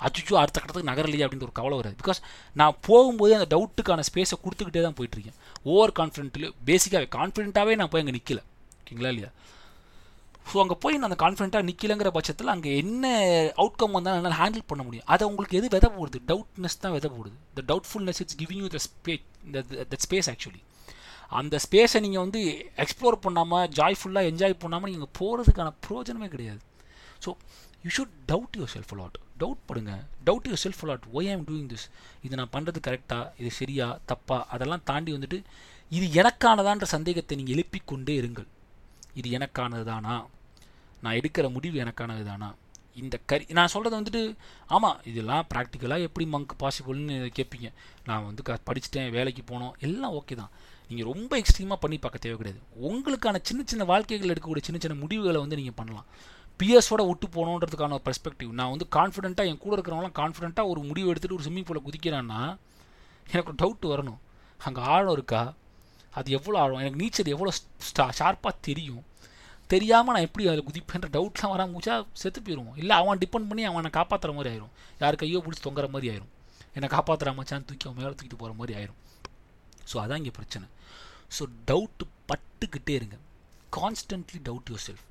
அச்சுச்சோ அடுத்த கட்டத்துக்கு நகரலையே அப்படின்ற ஒரு கவலை வராது. பிகாஸ் நான் போகும்போது அந்த டவுட்டுக்கான ஸ்பேஸை கொடுத்துக்கிட்டே தான் போயிட்டுருக்கேன் ஓவர் கான்ஃபிடென்ட்லேயே பேசிக்காகவே கான்ஃபிடென்ட்டாகவே நான் போய் அங்கே நிற்கல ஓகேங்களா இல்லையா? ஸோ அங்கே போய் நான் அந்த கான்ஃபிடென்ட்டாக நிற்கலங்கிற பட்சத்தில் அங்கே என்ன அவுட்கம் வந்தாலும் என்னால் ஹேண்டில் பண்ண முடியும். அதை உங்களுக்கு எது வித போடுது? டவுட்னஸ் தான் விதை போடுது. The doubtfulness it's giving you the spa the space actually அந்த ஸ்பேஸை நீங்கள் வந்து எக்ஸ்ப்ளோர் பண்ணாமல் ஜாய்ஃபுல்லாக என்ஜாய் பண்ணாமல் நீங்கள் போகிறதுக்கான ப்ரோஜனமே கிடையாது. So you should doubt yourself a lot doubt படுங்க. Doubt yourself a lot why I'm doing this இது நான் பண்ணுறது கரெக்டாக இது சரியா? தப்பா? அதெல்லாம் தாண்டி வந்துட்டு இது எனக்கானதான்ற சந்தேகத்தை நீங்கள் எழுப்பிக்கொண்டே இருங்கள். இது எனக்கானது தானா நான் எடுக்கிற முடிவு எனக்கானது தானா இந்த கரி நான் சொல்கிறது வந்துட்டு ஆமாம் இதெல்லாம் ப்ராக்டிக்கலாக எப்படி மங்க் பாசிபிள்னு கேட்பீங்க நான் வந்து க படிச்சுட்டேன் வேலைக்கு போனோம் எல்லாம் ஓகே தான். நீங்கள் ரொம்ப எக்ஸ்ட்ரீமாக பண்ணி பார்க்க தேவை கிடையாது உங்களுக்கான சின்ன சின்ன வாழ்க்கைகள் எடுக்கக்கூடிய சின்ன சின்ன முடிவுகளை வந்து நீங்கள் பண்ணலாம். பிஎஸோட விட்டு போகணுன்றதுக்கான பெர்ஸ்பெக்டிவ் நான் வந்து கான்ஃபிடென்ட்டாக என் கூட இருக்கிறவங்களாம் கான்ஃபிடென்ட்டாக ஒரு முடிவு எடுத்துகிட்டு ஒரு ஸ்விம்மிங் பூலில் குதிக்கிறேன்னா எனக்கு ஒரு டவுட் வரணும். அங்கே ஆழம் இருக்கா? அது எவ்வளோ ஆழம்? எனக்கு நீச்சல் எவ்வளோ ஸ்டா ஷார்ப்பாக தெரியும்? தெரியாமல் நான் எப்படி அதில் குதிப்பேன்ற டவுட்லாம் வராமல் முடிச்சா செத்து போயிடுவோம் இல்லை அவன் டிபெண்ட் பண்ணி அவனை காப்பாற்றுற மாதிரி ஆயிரும். யார் கையோ பிடிச்சி தொங்குற மாதிரி ஆயிரும். என்னை காப்பாற்றுற மச்சான் தூக்கி அவன் மேலே தூக்கிட்டு போகிற மாதிரி ஆயிரும். ஸோ அதான் இங்கே பிரச்சனை. ஸோ டவுட்டு பட்டுக்கிட்டே இருங்க. கான்ஸ்டன்ட்லி டவுட் யுவர் செல்ஃப்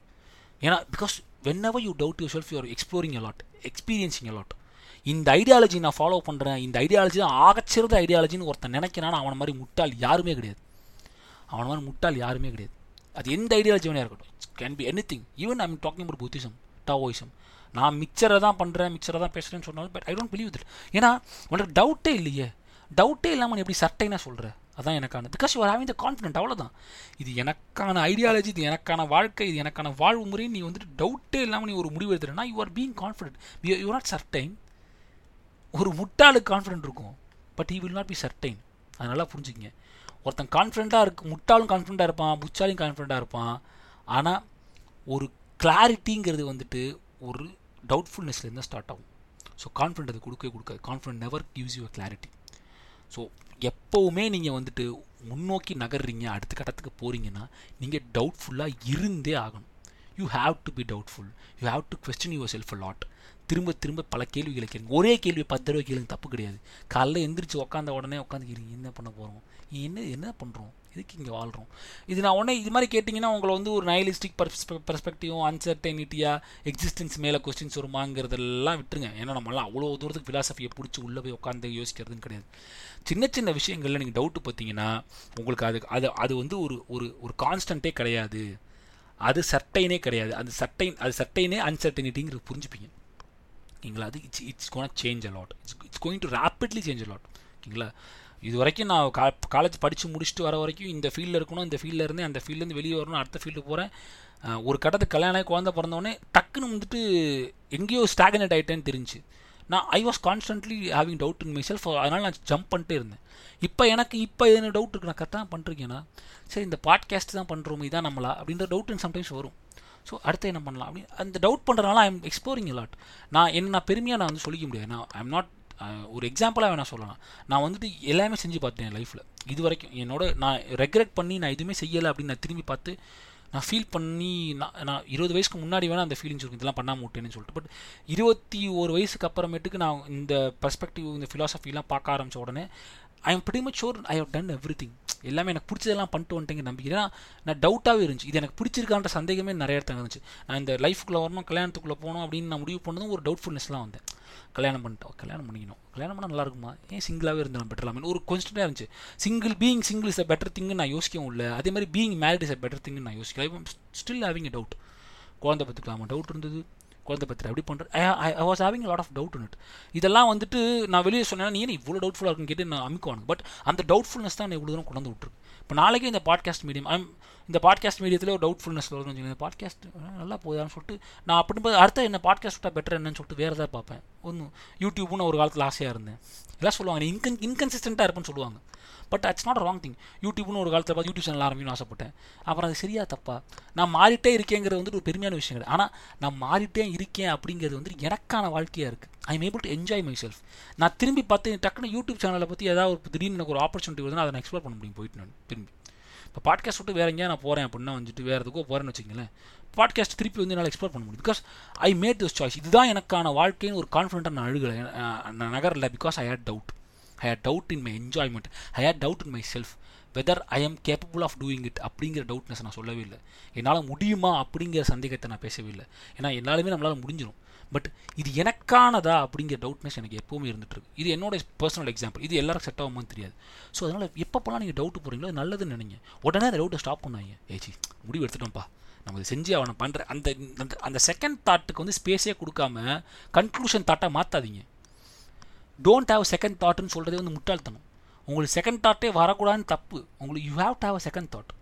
ஏன்னா because whenever you doubt yourself you're exploring a lot experiencing a lot இந்த ஐடியாலஜி நான் ஃபாலோ பண்ணுறேன் இந்த ஐடியாலஜி தான் ஆகச்சிறந்த ஐடியாலஜின்னு ஒருத்தன் நினைக்கிறான்னு அவனை மாதிரி முட்டாள் யாருமே கிடையாது. அவனை மாதிரி முட்டாள் யாருமே கிடையாது. அது எந்த ஐடியாலஜி வேணா இருக்கட்டும். Can be anything even I'm talking about Buddhism Taoism நான் மிக்சரை தான் பண்ணுறேன் மிக்சரை தான் பேசுகிறேன்னு சொன்னாலும் but I don't believe it ஏன்னா உனக்கு டவுட்டே இல்லையே. டவுட்டே இல்லாமல் நீ எப்படி சட்டைனா சொல்கிற அதான் எனக்கான because you are having the confident அவ்வளோதான் இது எனக்கான ஐடியாலஜி இது எனக்கான வாழ்க்கை இது எனக்கான வாழ்வு முறை. நீ வந்துட்டு டவுட்டே இல்லாமல் நீ ஒரு முடிவு எடுத்துறேன்னா you are being confident you not certain ஒரு முட்டாளுக்கு கான்ஃபிடென்ட் இருக்கும். But he will not be certain அதனால நல்லா புரிஞ்சுக்கங்க. ஒருத்தன் கான்ஃபிடெண்ட்டாக இருக்கு முட்டாலும் கான்ஃபிடெண்ட்டாக இருப்பான் புச்சாலையும் கான்ஃபிடெண்ட்டாக இருப்பான். ஆனால் ஒரு கிளாரிட்டிங்கிறது வந்துட்டு ஒரு டவுட்ஃபுல்னஸ்லேருந்து ஸ்டார்ட் ஆகும். ஸோ கான்ஃபிடென்ட் அது கொடுக்கவே கொடுக்காது. Confident never gives you clarity so எப்போவுமே நீங்கள் வந்துட்டு முன்னோக்கி நகர்றீங்க அடுத்த கட்டத்துக்கு போகிறீங்கன்னா நீங்கள் டவுட்ஃபுல்லாக இருந்தே ஆகணும். You have to be doubtful you have to question yourself a lot திரும்ப திரும்ப பல கேள்விகளை கேளுங்க. ஒரே கேள்வி பத்து தடவை கேளுங்க தப்பு கிடையாது. காலைல எந்திரிச்சு உட்காந்த உடனே உட்காந்துக்கிறீங்க என்ன பண்ண போகிறோம் என்ன என்ன பண்ணுறோம் இதுக்கு இங்கே வாழ்கிறோம் இது நான் உடனே இது மாதிரி கேட்டிங்கன்னா உங்களை வந்து ஒரு நயலிஸ்டிக் பெர்ஸ்பெக்டிவும் அன்சர்டைனிட்டியாக எக்ஸிஸ்டன்ஸ் மேலே கொஸ்டின்ஸ் வருமாங்கிறதெல்லாம் விட்டுருங்க. ஏன்னா நம்மளாம் அவ்வளோ தூரத்துக்கு ஃபிலாசபியை பிடிச்சி உள்ளே போய் உட்காந்து யோசிக்கிறதுன்னு கிடையாது. சின்ன சின்ன விஷயங்களில் நீங்கள் டவுட்டு பார்த்தீங்கன்னா உங்களுக்கு அது அது அது வந்து ஒரு ஒரு ஒரு கான்ஸ்டன்ட்டே கிடையாது. அது சட்டைனே கிடையாது. அது சர்டைன் அது சர்டைனே அன்சர்டைனிட்டிங்கிறது புரிஞ்சுப்பீங்க. ஓகேங்களா அது it's it's gonna change a lot it's it's going to rapidly change a lot ஓகேங்களா இது வரைக்கும் நான் கா காலேஜ் படித்து முடிச்சுட்டு வர வரைக்கும் இந்த ஃபீல்டில் இருக்கணும் இந்த ஃபீல்டில் இருந்து அந்த ஃபீல்ட்லேருந்து வெளியே வரணும் அடுத்த ஃபீல்டு போகிறேன் ஒரு கட்டத்துக்கு கல்யாணம் ஆகி குழந்த பிறந்தவொடனே டக்குன்னு வந்துட்டு எங்கேயோ ஸ்டாகனேட் ஆகிட்டேன்னு தெரிஞ்சு. நான் I was constantly having doubt in myself அதனால் நான் ஜம்ப் பண்ணிட்டே இருந்தேன். இப்போ எனக்கு இப்போ எதுனா டவுட் இருக்கு. நான் கரெக்டாக பண்ணுறீங்கன்னா சரி இந்த பாட்காஸ்ட் தான் பண்ணுறோம் இதான் நம்மளா? அப்படின்ற டவுட் சம்டைம்ஸ் வரும். ஸோ அடுத்து என்ன பண்ணலாம் அப்படின்னு அந்த டவுட் பண்ணுறதுனால ஐ எம் எக்ஸ்ப்ளோரிங் லாட் நான் என்ன நான் பெருமையாக நான் வந்து சொல்லிக்க முடியாது. நான் ஐ எம் நாட் ஒரு எக்ஸாம்பிளாக வேணால் சொல்லலாம். நான் வந்துட்டு எல்லாமே செஞ்சு பார்த்தேன் என் லைஃப்பில் இது வரைக்கும் என்னோட நான் ரெக்ரெட் பண்ணி நான் எதுவுமே செய்யலை அப்படின்னு நான் திரும்பி பார்த்து நான் ஃபீல் பண்ணி நான் நான் இருபது வயசுக்கு முன்னாடி வேணால் அந்த ஃபீலிங்ஸ் இருக்கும். இதெல்லாம் பண்ணாமல் விட்டேன்னு சொல்லிட்டு. பட் இருபத்தி ஒரு வயசுக்கு அப்புறமேட்டுக்கு நான் இந்த பர்ஸ்பெக்டிவ் இந்த ஃபிலாசபிலாம் பார்க்க ஆரம்பித்த உடனே I am pretty much sure I have done everything எல்லாமே எனக்கு பிடிச்சதெல்லாம் பண்ணிட்டு வந்துட்டேங்க நம்பிக்கை ஏன்னா நான் டவுட்டாகவே இருந்துச்சு. இது எனக்கு பிடிச்சிருக்கான்ற சந்தேகமே நிறைய இடத்துல இருந்துச்சு. நான் இந்த லைஃப்குள்ளே வரணும் கல்யாணத்துக்குள்ளே போகணும் அப்படின்னு நான் முடிவு பண்ணதும் ஒரு டவுட்ஃபுல்னஸ்லாம் வந்தேன். கல்யாணம் பண்ணிட்டோம். கல்யாணம் பண்ணிக்கணும். கல்யாணம் பண்ணால் நல்லா இருக்குமா? ஏன் சிங்கிளாகவே இருந்தேன் பெட்டர்லாமே ஒரு கொஸ்டினாக இருந்துச்சு. Single being single is a better thing நான் யோசிக்கவும் இல்லை. அதே மாதிரி being married is a better thing நான் யோசிக்கல. ஸ்டில் ஹேவிங் டவுட் குழந்தை பத்துக்கலாமா டவுட் இருந்தது. குழந்தை பத்திர எப்படி பண்ணுறேன் I was having lot of doubt it இதெல்லாம் வந்துட்டு நான் வெளியே சொன்னேன் நீ ஏன் இவ்வளோ டவுட்ஃபுல்லாக இருக்குன்னு கேட்டு நான் அமைக்குவானு பட் அந்த டவுட்ஃபுல்னஸ் தான் இவ்வளோ தூரம் கொண்டு விட்டுருக்கு. இப்போ நாளைக்கு இந்த பாட்காஸ்ட் மீடியம் ஐம் இந்த பாட்காஸ்ட் மீடியத்தில் ஒரு டவுட்ஃபுல்னஸ் வருதுன்னு வச்சுக்கோங்க இந்த பாட்காஸ்ட் நல்லா போதான்னு சொல்லிட்டு நான் அப்படி அடுத்த என்ன பாட்காஸ்ட் விட்டால் பெட்டர் என்னன்னு சொல்லிட்டு வேறு ஏதாவது பார்ப்பேன். ஒன்றும் யூடியூப்னு ஒரு காலத்தில் ஆசையாக இருந்தேன். எல்லாம் சொல்லுவாங்க இன்கன் இன்கன்சிஸ்டண்ட்டாக இருப்பேன்னு சொல்லுவாங்க. But it's not wrong thing யூடியூப்னு ஒரு காலத்தில் பார்த்து யூடியூப் சேனல் ஆரம்பிக்கணும்னு ஆசைப்பட்டேன். அப்புறம் அது சரியா தப்பா? நான் மாறிட்டே இருக்கேங்கிறது வந்துட்டு ஒரு பெருமையான விஷயம் கிடையாது ஆனால் நான் மாறிட்டே இருக்கேன் அப்படிங்கிறது வந்துட்டு எனக்கான வாழ்க்கையாக இருக்குது I am able to enjoy my self நான் திரும்பி பார்த்து டக்குனு யூடியூப் சேனலை பற்றி ஏதாவது ஒரு திடீர்னு எனக்கு ஒரு ஆப்பர்ச்சுனிட்டி வருதுன்னா அதை நான் எக்ஸ்ப்ளோர் பண்ண முடியும். போயிட்டு நான் திரும்பி. இப்போ பாட்காஸ்ட் விட்டு வேறு எங்கேயா நான் போகிறேன் அப்படின்னா வந்துட்டு வேறு எதுக்கோ போகிறேன்னு வச்சுக்கங்களேன் பாட்காஸ்ட் திருப்பி வந்து என்னால் எக்ஸ்ப்ளோர் பண்ண முடியும். Because I made this choice இதுதான் எனக்கான வாழ்க்கைன்னு ஒரு கான்ஃபிடென்ட்டாக நான் அழுகலை. நான் நகரில் because I had doubt I had doubt in my enjoyment I had doubt in my self whether I am capable of doing it அப்படிங்கிற டவுட்னஸ் நான் சொல்லவே இல்லை. என்னால் முடியுமா அப்படிங்கிற சந்தேகத்தை நான் பேசவே இல்லை. ஏன்னா எல்லாருமே நம்மளால் முடிஞ்சிடும் பட் இது எனக்கானதா அப்படிங்கிற டவுட்னஸ் எனக்கு எப்போவுமே இருந்துட்டு இது என்னோட பர்சனல் எக்ஸாம்பிள் இது எல்லாருக்கும் செட் ஆகுமான்னு தெரியாது. ஸோ அதனால் எப்பப்போலாம் நீங்கள் டவுட் போகிறீங்களோ அது நல்லதுன்னு நினைங்க. உடனே அந்த டவுட்டை ஸ்டாப் பண்ணாங்க ஏச்சி முடிவு எடுத்துட்டோம்ப்பா. நம்ம இதை செஞ்சு அவனை பண்ணுற அந்த அந்த- அந்த செகண்ட் தாட்டுக்கு வந்து ஸ்பேஸே கொடுக்காம கன்க்ளூஷன் தாட்டாக மாற்றாதீங்க டோன்ட் ஹாவ் செகண்ட் தாட்னு சொல்கிறதே வந்து முட்டாள்தனம். உங்களுக்கு செகண்ட் தாட்டே வரக்கூடாதுன்னு தப்பு. உங்களுக்கு you have to have a second thought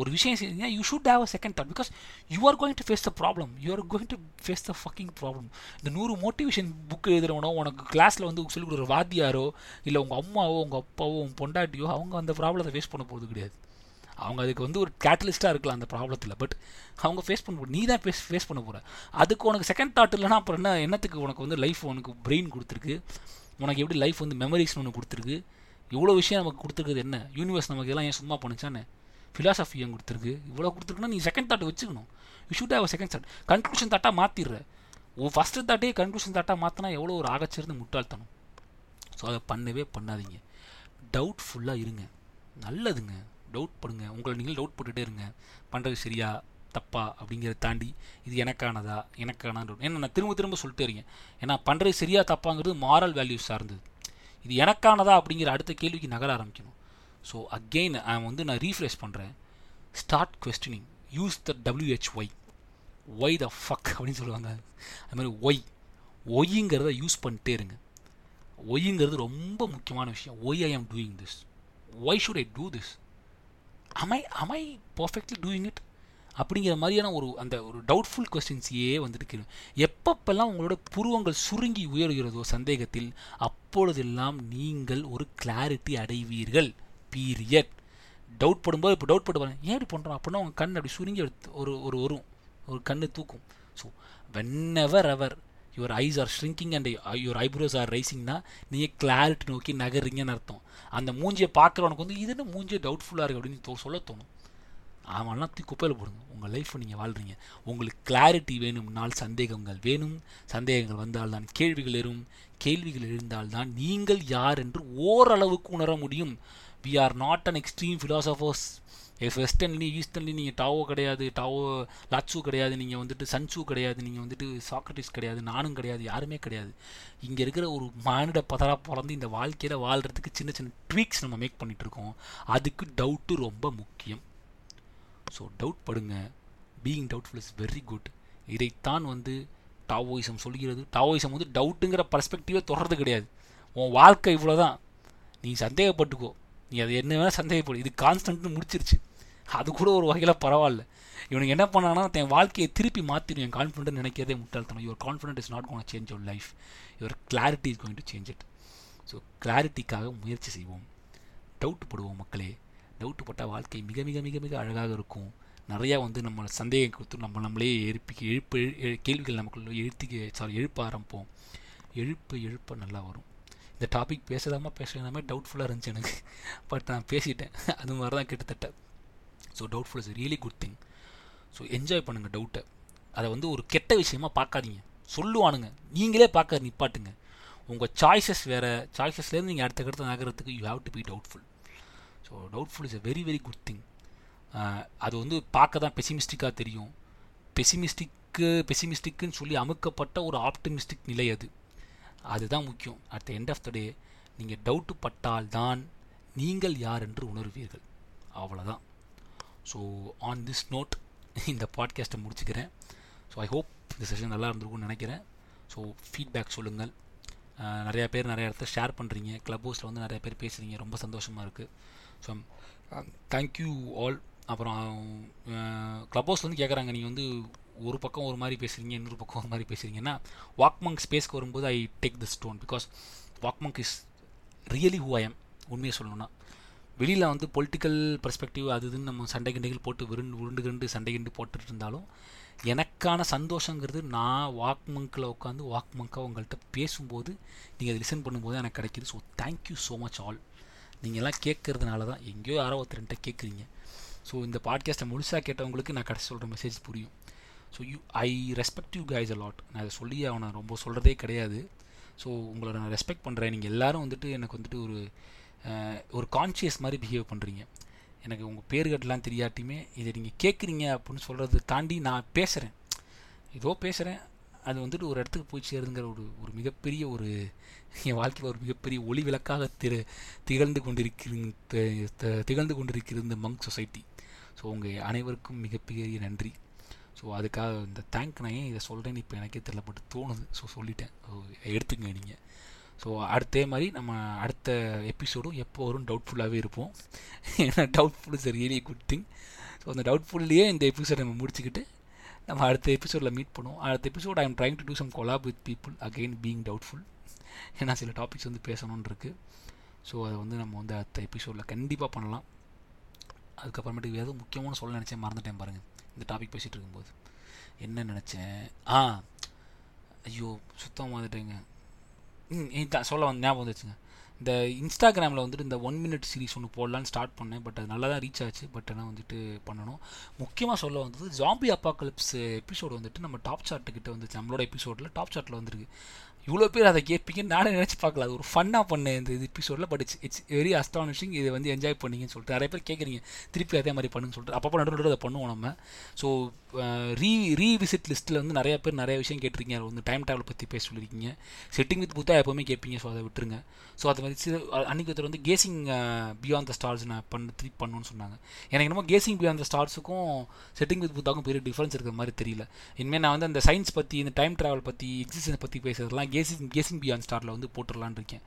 ஒரு விஷயம் செஞ்சீங்கன்னா you should have a second thought because you are going to face the problem you are going to face the fucking problem இந்த நூறு மோட்டிவேஷன் புக் எழுதுறவனோ உனக்கு கிளாஸில் வந்து சொல்லிக் கொடுக்குற வாத்தியாரோ இல்லை உங்கள் அம்மாவோ உங்கள் அப்பாவோ உங்கள் பொண்டாட்டியோ அவங்க அந்த ப்ராப்ளத்தை ஃபேஸ் பண்ண போகிறது கிடையாது. அவங்க அதுக்கு வந்து ஒரு கேட்டலிஸ்ட்டாக இருக்கலாம் அந்த ப்ராப்ளத்தில் பட் அவங்க ஃபேஸ் பண்ண போகிற நீ தான் ஃபேஸ் ஃபேஸ் பண்ண போகிற அதுக்கு உனக்கு செகண்ட் தாட் இல்லைனா அப்புறம் என்ன என்னத்துக்கு உனக்கு வந்து லைஃப் உனக்கு பிரெயின் கொடுத்துருக்கு? உனக்கு எப்படி லைஃப் வந்து மெமரிஸ் ஒன்று கொடுத்துருக்கு? இவ்வளோ விஷயம் நமக்கு கொடுத்துருக்குது என்ன? யூனிவர்ஸ் நமக்கு எல்லாம் ஏன் சும்மா பண்ணுச்சானே ஃபிலாசபி ஏன் கொடுத்துருக்கு? இவ்வளோ கொடுத்துருக்குன்னா நீ செகண்ட் தாட் வச்சுக்கணும். You should have second thought conclusion தாட்டாக மாற்றிடுற ஓ ஃபஸ்ட்டு தாட்டே கன்க்ளூஷன் தாட்டாக மாற்றினா எவ்வளோ ஒரு ஆகச்சிருந்து முட்டாள்தனம்? ஸோ அதை பண்ணவே பண்ணாதீங்க. டவுட் ஃபுல்லாக இருங்க. நல்லதுங்க. டவுட் பண்ணுங்கள் உங்களை நீங்கள் டவுட் போட்டுகிட்டே இருங்க. பண்ணுறது சரியா? தப்பா அப்படிங்கிறத தாண்டி இது எனக்கானதா எனக்கான ஏன்னா நான் திரும்ப திரும்ப சொல்லிட்டே இருக்கேன். ஏன்னா பண்ணுறது சரியா தப்பாங்கிறது மாரல் வேல்யூஸ் சார்ந்தது. இது எனக்கானதா அப்படிங்கிற அடுத்த கேள்விக்கு நகர ஆரம்பிக்கணும். ஸோ அகெயின் வந்து நான் ரீஃப்ரெஷ் பண்ணுறேன் start questioning use the W H Y the fuck அப்படின்னு சொல்லுவாங்க. அது மாதிரி ஒய் ஒய்ங்கிறத யூஸ் பண்ணிட்டே இருங்க. ஒய்ங்கிறது ரொம்ப முக்கியமான விஷயம். Why I am doing this why should I do this அமை அமை பர்ஃபெக்ட்லி டூயிங் இட் அப்படிங்கிற மாதிரியான ஒரு அந்த ஒரு டவுட்ஃபுல் கொஸ்டின்ஸையே வந்துட்டு எப்பப்பெல்லாம் உங்களோட புருவங்கள் சுருங்கி உயர்கிறதோ சந்தேகத்தில் அப்பொழுதெல்லாம் நீங்கள் ஒரு கிளாரிட்டி அடைவீர்கள். பீரியட் டவுட் படும்போது இப்போ டவுட் பட்டு பாருங்க ஏன் இப்படி பண்ணுறோம் அப்படின்னா உங்கள் கண் அப்படி சுருங்கி எடுத்து ஒரு ஒரு வரும் ஒரு கண்ணு தூக்கும். So whenever ever your eyes are shrinking and your eyebrows are ரைசிங்னா நீங்கள் கிளாரிட்டி நோக்கி நகர்றீங்கன்னு அர்த்தம். அந்த மூஞ்சியை பார்க்குறவனுக்கு வந்து இது என்ன மூஞ்சியை டவுட்ஃபுல்லாக இருக்குது அப்படின்னு சொல்ல தோணும். அவன்லாம் தூக்கி குப்பையில் போடுங்க உங்கள் லைஃப்பை நீங்கள் வாழ்கிறீங்க உங்களுக்கு கிளாரிட்டி வேணும்னால் சந்தேகங்கள் வேணும். சந்தேகங்கள் வந்தால்தான் கேள்விகள் எழும். கேள்விகள் எழுந்தால்தான் நீங்கள் யார் என்று ஓரளவுக்கு உணர முடியும். We are not an extreme philosophers westernly easternly நீங்கள் டாவோ கிடையாது டாவோ லாட்சு கிடையாது நீங்கள் வந்துட்டு சன்சு கிடையாது நீங்கள் வந்துட்டு சாக்ரட்டிஸ் கிடையாது நானும் கிடையாது யாருமே கிடையாது. இங்கே இருக்கிற ஒரு மானிட பதரா பிறந்து இந்த வாழ்க்கையில் வாழ்கிறதுக்கு சின்ன சின்ன ட்வீக்ஸ் நம்ம மேக் பண்ணிகிட்ருக்கோம் அதுக்கு டவுட்டு ரொம்ப முக்கியம். ஸோ டவுட் படுங்க. Being doubtful is very good இதைத்தான் வந்து டாவோயிசம் சொல்கிறது. டாவோயிசம் வந்து டவுட்டுங்கிற பர்ஸ்பெக்டிவே தொடர்றது கிடையாது. உன் வாழ்க்கை இவ்வளோதான் நீ சந்தேகப்பட்டுக்கோ. நீ அது என்ன வேணால் சந்தேகப்படு. இது கான்ஸ்டன்ட்னு முடிச்சிருச்சு. அது கூட ஒரு வகையில் பரவாயில்ல. இவனுக்கு என்ன பண்ணானா என் வாழ்க்கையை திருப்பி மாற்றிடும் என் கான்ஃபிடென்ட் நினைக்கிறதே முட்டாள்தனம். Your confident is not gonna change your life your clarity is going to change it so கிளாரிட்டிக்காக முயற்சி செய்வோம். டவுட் படுவோம் மக்களே. டவுட்டு போட்டால் வாழ்க்கை மிக மிக மிக மிக அழகாக இருக்கும். நிறையா வந்து நம்ம சந்தேகம் கொடுத்து நம்ம நம்மளே எழுப்பி எழுப்பு எழு- கேள்விகள் நமக்குள்ள எழுத்தி சாரி எழுப்ப ஆரம்பிப்போம். எழுப்பு எழுப்ப நல்லா வரும். இந்த டாபிக் பேசுதாமா பேசுகிறதாமே டவுட்ஃபுல்லாக இருந்துச்சு எனக்கு. பட் நான் பேசிட்டேன். அது மாதிரி தான் கிட்டத்தட்ட so doubtful is really good thing so enjoy பண்ணுங்கள் டவுட்டை அதை வந்து ஒரு கெட்ட விஷயமா பார்க்காதீங்க. சொல்லுவானுங்க. நீங்களே பார்க்க நிப்பாட்டுங்க. உங்கள் சாய்ஸஸ் வேறு சாய்ஸஸ்லேருந்து நீங்கள் அடுத்த கட்டத்தை நகரத்துக்கு you have to be doubtful so doubtful is a very very good thing அது வந்து பார்க்க தான் பெசிமிஸ்டிக்காக தெரியும். பெசிமிஸ்டிக்கு பெசிமிஸ்டிக்குன்னு சொல்லி அமுக்கப்பட்ட ஒரு ஆப்டிமிஸ்டிக் நிலை அது. அதுதான் முக்கியம். At the end of the day நீங்கள் டவுட்டு பட்டால் தான் நீங்கள் யார் என்று உணர்வீர்கள். அவ்வளோதான் ஸோ ஆன் திஸ் நோட் இந்த பாட்காஸ்ட்டை முடிச்சுக்கிறேன். ஸோ ஐ ஹோப் இந்த செஷன் நல்லா இருந்திருக்கும்னு நினைக்கிறேன். ஸோ ஃபீட்பேக் சொல்லுங்கள். நிறையா பேர் நிறைய இடத்த ஷேர் பண்ணுறீங்க க்ளப் ஹவுஸில் வந்து நிறைய பேர் பேசுகிறீங்க ரொம்ப சந்தோஷமாக இருக்குது ஸோ தேங்க்யூ ஆல் அப்புறம் க்ளப் ஹவுஸ் வந்து கேட்குறாங்க நீங்கள் வந்து ஒரு பக்கம் ஒரு மாதிரி பேசுகிறீங்க இன்னொரு பக்கம் ஒரு மாதிரி பேசுகிறீங்கன்னா வாக்மங்க் ஸ்பேஸ்க்கு வரும்போது I take the stone because Walkmonk is really who I am உண்மையை சொல்லணும்னா. வெளியில் வந்து பொலிட்டிக்கல் பர்ஸ்பெக்டிவ் அது இதுன்னு நம்ம சண்டை கிண்டைகள் போட்டு விருண்டு உருண்டு கிண்டு சண்டை கிண்டு போட்டுட்டு இருந்தாலும் எனக்கான சந்தோஷங்கிறது நான் வாக் மங்கில் உட்காந்து வாக் மங்காக உங்கள்கிட்ட பேசும்போது நீங்கள் அதை லிசன் பண்ணும்போது எனக்கு கிடைக்கிது. So thank you so much all நீங்கள் எல்லாம் கேட்கறதுனால தான் எங்கேயோ யாரோ ஒருத்தர்கிட்ட கேட்குறீங்க. ஸோ இந்த பாட்காஸ்ட்டை முழுசாக கேட்டவங்களுக்கு நான் கடைசி சொல்கிற மெசேஜ் புரியும். So you I respect you guys a lot நான் அதை சொல்லி அவனை ரொம்ப சொல்கிறதே கிடையாது. ஸோ உங்களை நான் ரெஸ்பெக்ட் பண்ணுறேன் நீங்கள் எல்லோரும் வந்துட்டு எனக்கு வந்துட்டு ஒரு ஒரு கான்ஷியஸ் மாதிரி பிஹேவ் பண்ணுறீங்க எனக்கு உங்கள் பேருகட்டெலாம் தெரியாட்டியுமே இதை நீங்கள் கேட்குறீங்க அப்படின்னு சொல்கிறத தாண்டி நான் பேசுகிறேன் ஏதோ பேசுகிறேன் அது வந்துட்டு ஒரு இடத்துக்கு போய் சேருதுங்கிற ஒரு ஒரு மிகப்பெரிய ஒரு என் வாழ்க்கையில் ஒரு மிகப்பெரிய ஒளி விளக்காக திரு திகழ்ந்து கொண்டிருக்கிற திகழ்ந்து கொண்டிருக்கிறது இந்த மங்க் சொசைட்டி ஸோ உங்கள் அனைவருக்கும் மிகப்பெரிய நன்றி. ஸோ அதுக்காக இந்த தேங்க் நான் ஏன் இதை சொல்கிறேன்னு இப்போ எனக்கே தெரியலப்பட்டு தோணுது. ஸோ சொல்லிட்டேன். ஸோ எடுத்துங்க நீங்கள் ஸோ அடுத்தே மாதிரி நம்ம அடுத்த எபிசோடும் எப்போ வரும் டவுட்ஃபுல்லாகவே இருப்போம். ஏன்னா doubtful is really good thing so அந்த டவுட்ஃபுல்லையே இந்த எபிசோட் நம்ம முடிச்சுக்கிட்டு நம்ம அடுத்த எபிசோடில் மீட் பண்ணுவோம். அடுத்த episode I am trying to do some collab with people again being doubtful ஏன்னா சில டாபிக்ஸ் வந்து பேசணும்னு இருக்குது ஸோ அதை வந்து நம்ம வந்து அடுத்த எபிசோடில் கண்டிப்பாக பண்ணலாம். அதுக்கப்புறமேட்டுக்கு ஏதோ முக்கியமான சொல்ல நினச்சேன் மறந்துட்டேன் பாருங்கள் இந்த டாபிக் பேசிகிட்டு இருக்கும்போது. என்ன நினச்சேன்? ஆ ஐயோ சுத்தமாக வந்துட்டேங்க இதான் சொல்ல வந்து ஞாபகம் வந்துச்சுங்க. இந்த இன்ஸ்டாகிராமில் வந்துட்டு இந்த ஒன் மினிட் சீரிஸ் ஒன்று போடலான்னு ஸ்டார்ட் பண்ணேன். பட் அது நல்லா தான் ரீச் ஆச்சு. பட் ஆனால் வந்துட்டு பண்ணணும். முக்கியமாக சொல்ல வந்தது ஜாம்பி அப்பாக்கலிப்ஸ் எபிசோடு வந்துட்டு நம்ம டாப் சார்ட்டுக்கிட்ட வந்துச்சு. நம்மளோட எபிசோடில் டாப் சார்ட்டில் வந்துருக்கு. இவ்வளோ பேர் அதை கேட்பீங்க நானே நினச்சி பார்க்கல. அது ஒரு ஃபன்னாக பண்ணேன் இந்த இது எபிசோடில் but it's it's very astonishing இதை வந்து என்ஜாய் பண்ணீங்கன்னு சொல்லிட்டு நிறைய பேர் கேட்குறீங்க திருப்பி அதே மாதிரி பண்ணுன்னு சொல்லிட்டு. அப்பப்போ நடுவு நடுவில் அதை பண்ணுவோம் நம்ம. ஸோ ரீ ரீவிசிட் லிஸ்ட்டில் வந்து நிறைய பேர் நிறைய விஷயம் கேட்டிருக்கீங்க. அது வந்து டைம் ட்ராவல் பற்றி பேச சொல்லியிருக்கீங்க. செட்டிங் வித் புத்தா எப்போவுமே கேட்பீங்க ஸோ அதை விட்டுருங்க. ஸோ அதை மாதிரி அன்றைக்கி ஒருத்தர் வந்து கேசிங் பியாண்ட் த ஸ்டார்ஸ் நான் பண்ண திருப்பி பண்ணணும்னு சொன்னாங்க. எனக்கு என்னமோ கேசிங் பியாண்ட் த ஸ்டார்ஸுக்கும் செட்டிங் வித் புத்தாக்கும் பெரிய டிஃப்ரென்ஸ் இருக்கிற மாதிரி தெரியல. இனிமேல் நான் வந்து அந்த சயின்ஸ் பற்றி இந்த டைம் ட்ராவல் பற்றி எக்ஸிஸ்டன்ஸ் பற்றி பேசுறதெல்லாம் கேசிங் கேசிங் பியாண்ட் ஸ்டாரில் வந்து போட்டுடலான்னு இருக்கேன்.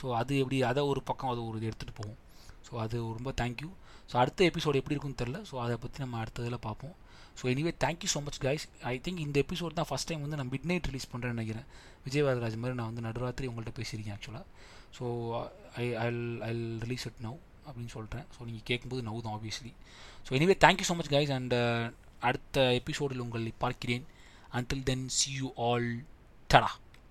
ஸோ அது எப்படி அதை ஒரு பக்கம் அது ஒரு இது எடுத்துகிட்டு போகும் ஸோ அது ரொம்ப தேங்க்யூ ஸோ அடுத்த எபிசோடு எப்படி இருக்குன்னு தெரில ஸோ அதை பற்றி நம்ம அடுத்ததில் பார்ப்போம். So anyway thank you so much guys I think இந்த எபிசோட் தான் ஃபஸ்ட் டைம் வந்து நான் மிட் நைட் ரிலீஸ் பண்ணுறேன்னு நினைக்கிறேன். விஜய் வரதராஜ் மாதிரி நான் வந்து நடுராத்திரி உங்கள்கிட்ட பேசியிருக்கேன் ஆக்சுவலாக so I I'll I'll release it now அப்படின்னு சொல்கிறேன் ஸோ நீங்கள் கேட்கும்போது நவ் தான் obviously so anyway thank you so much guys and அடுத்த எபிசோடில் உங்களை பார்க்கிறேன். Until then see you all tata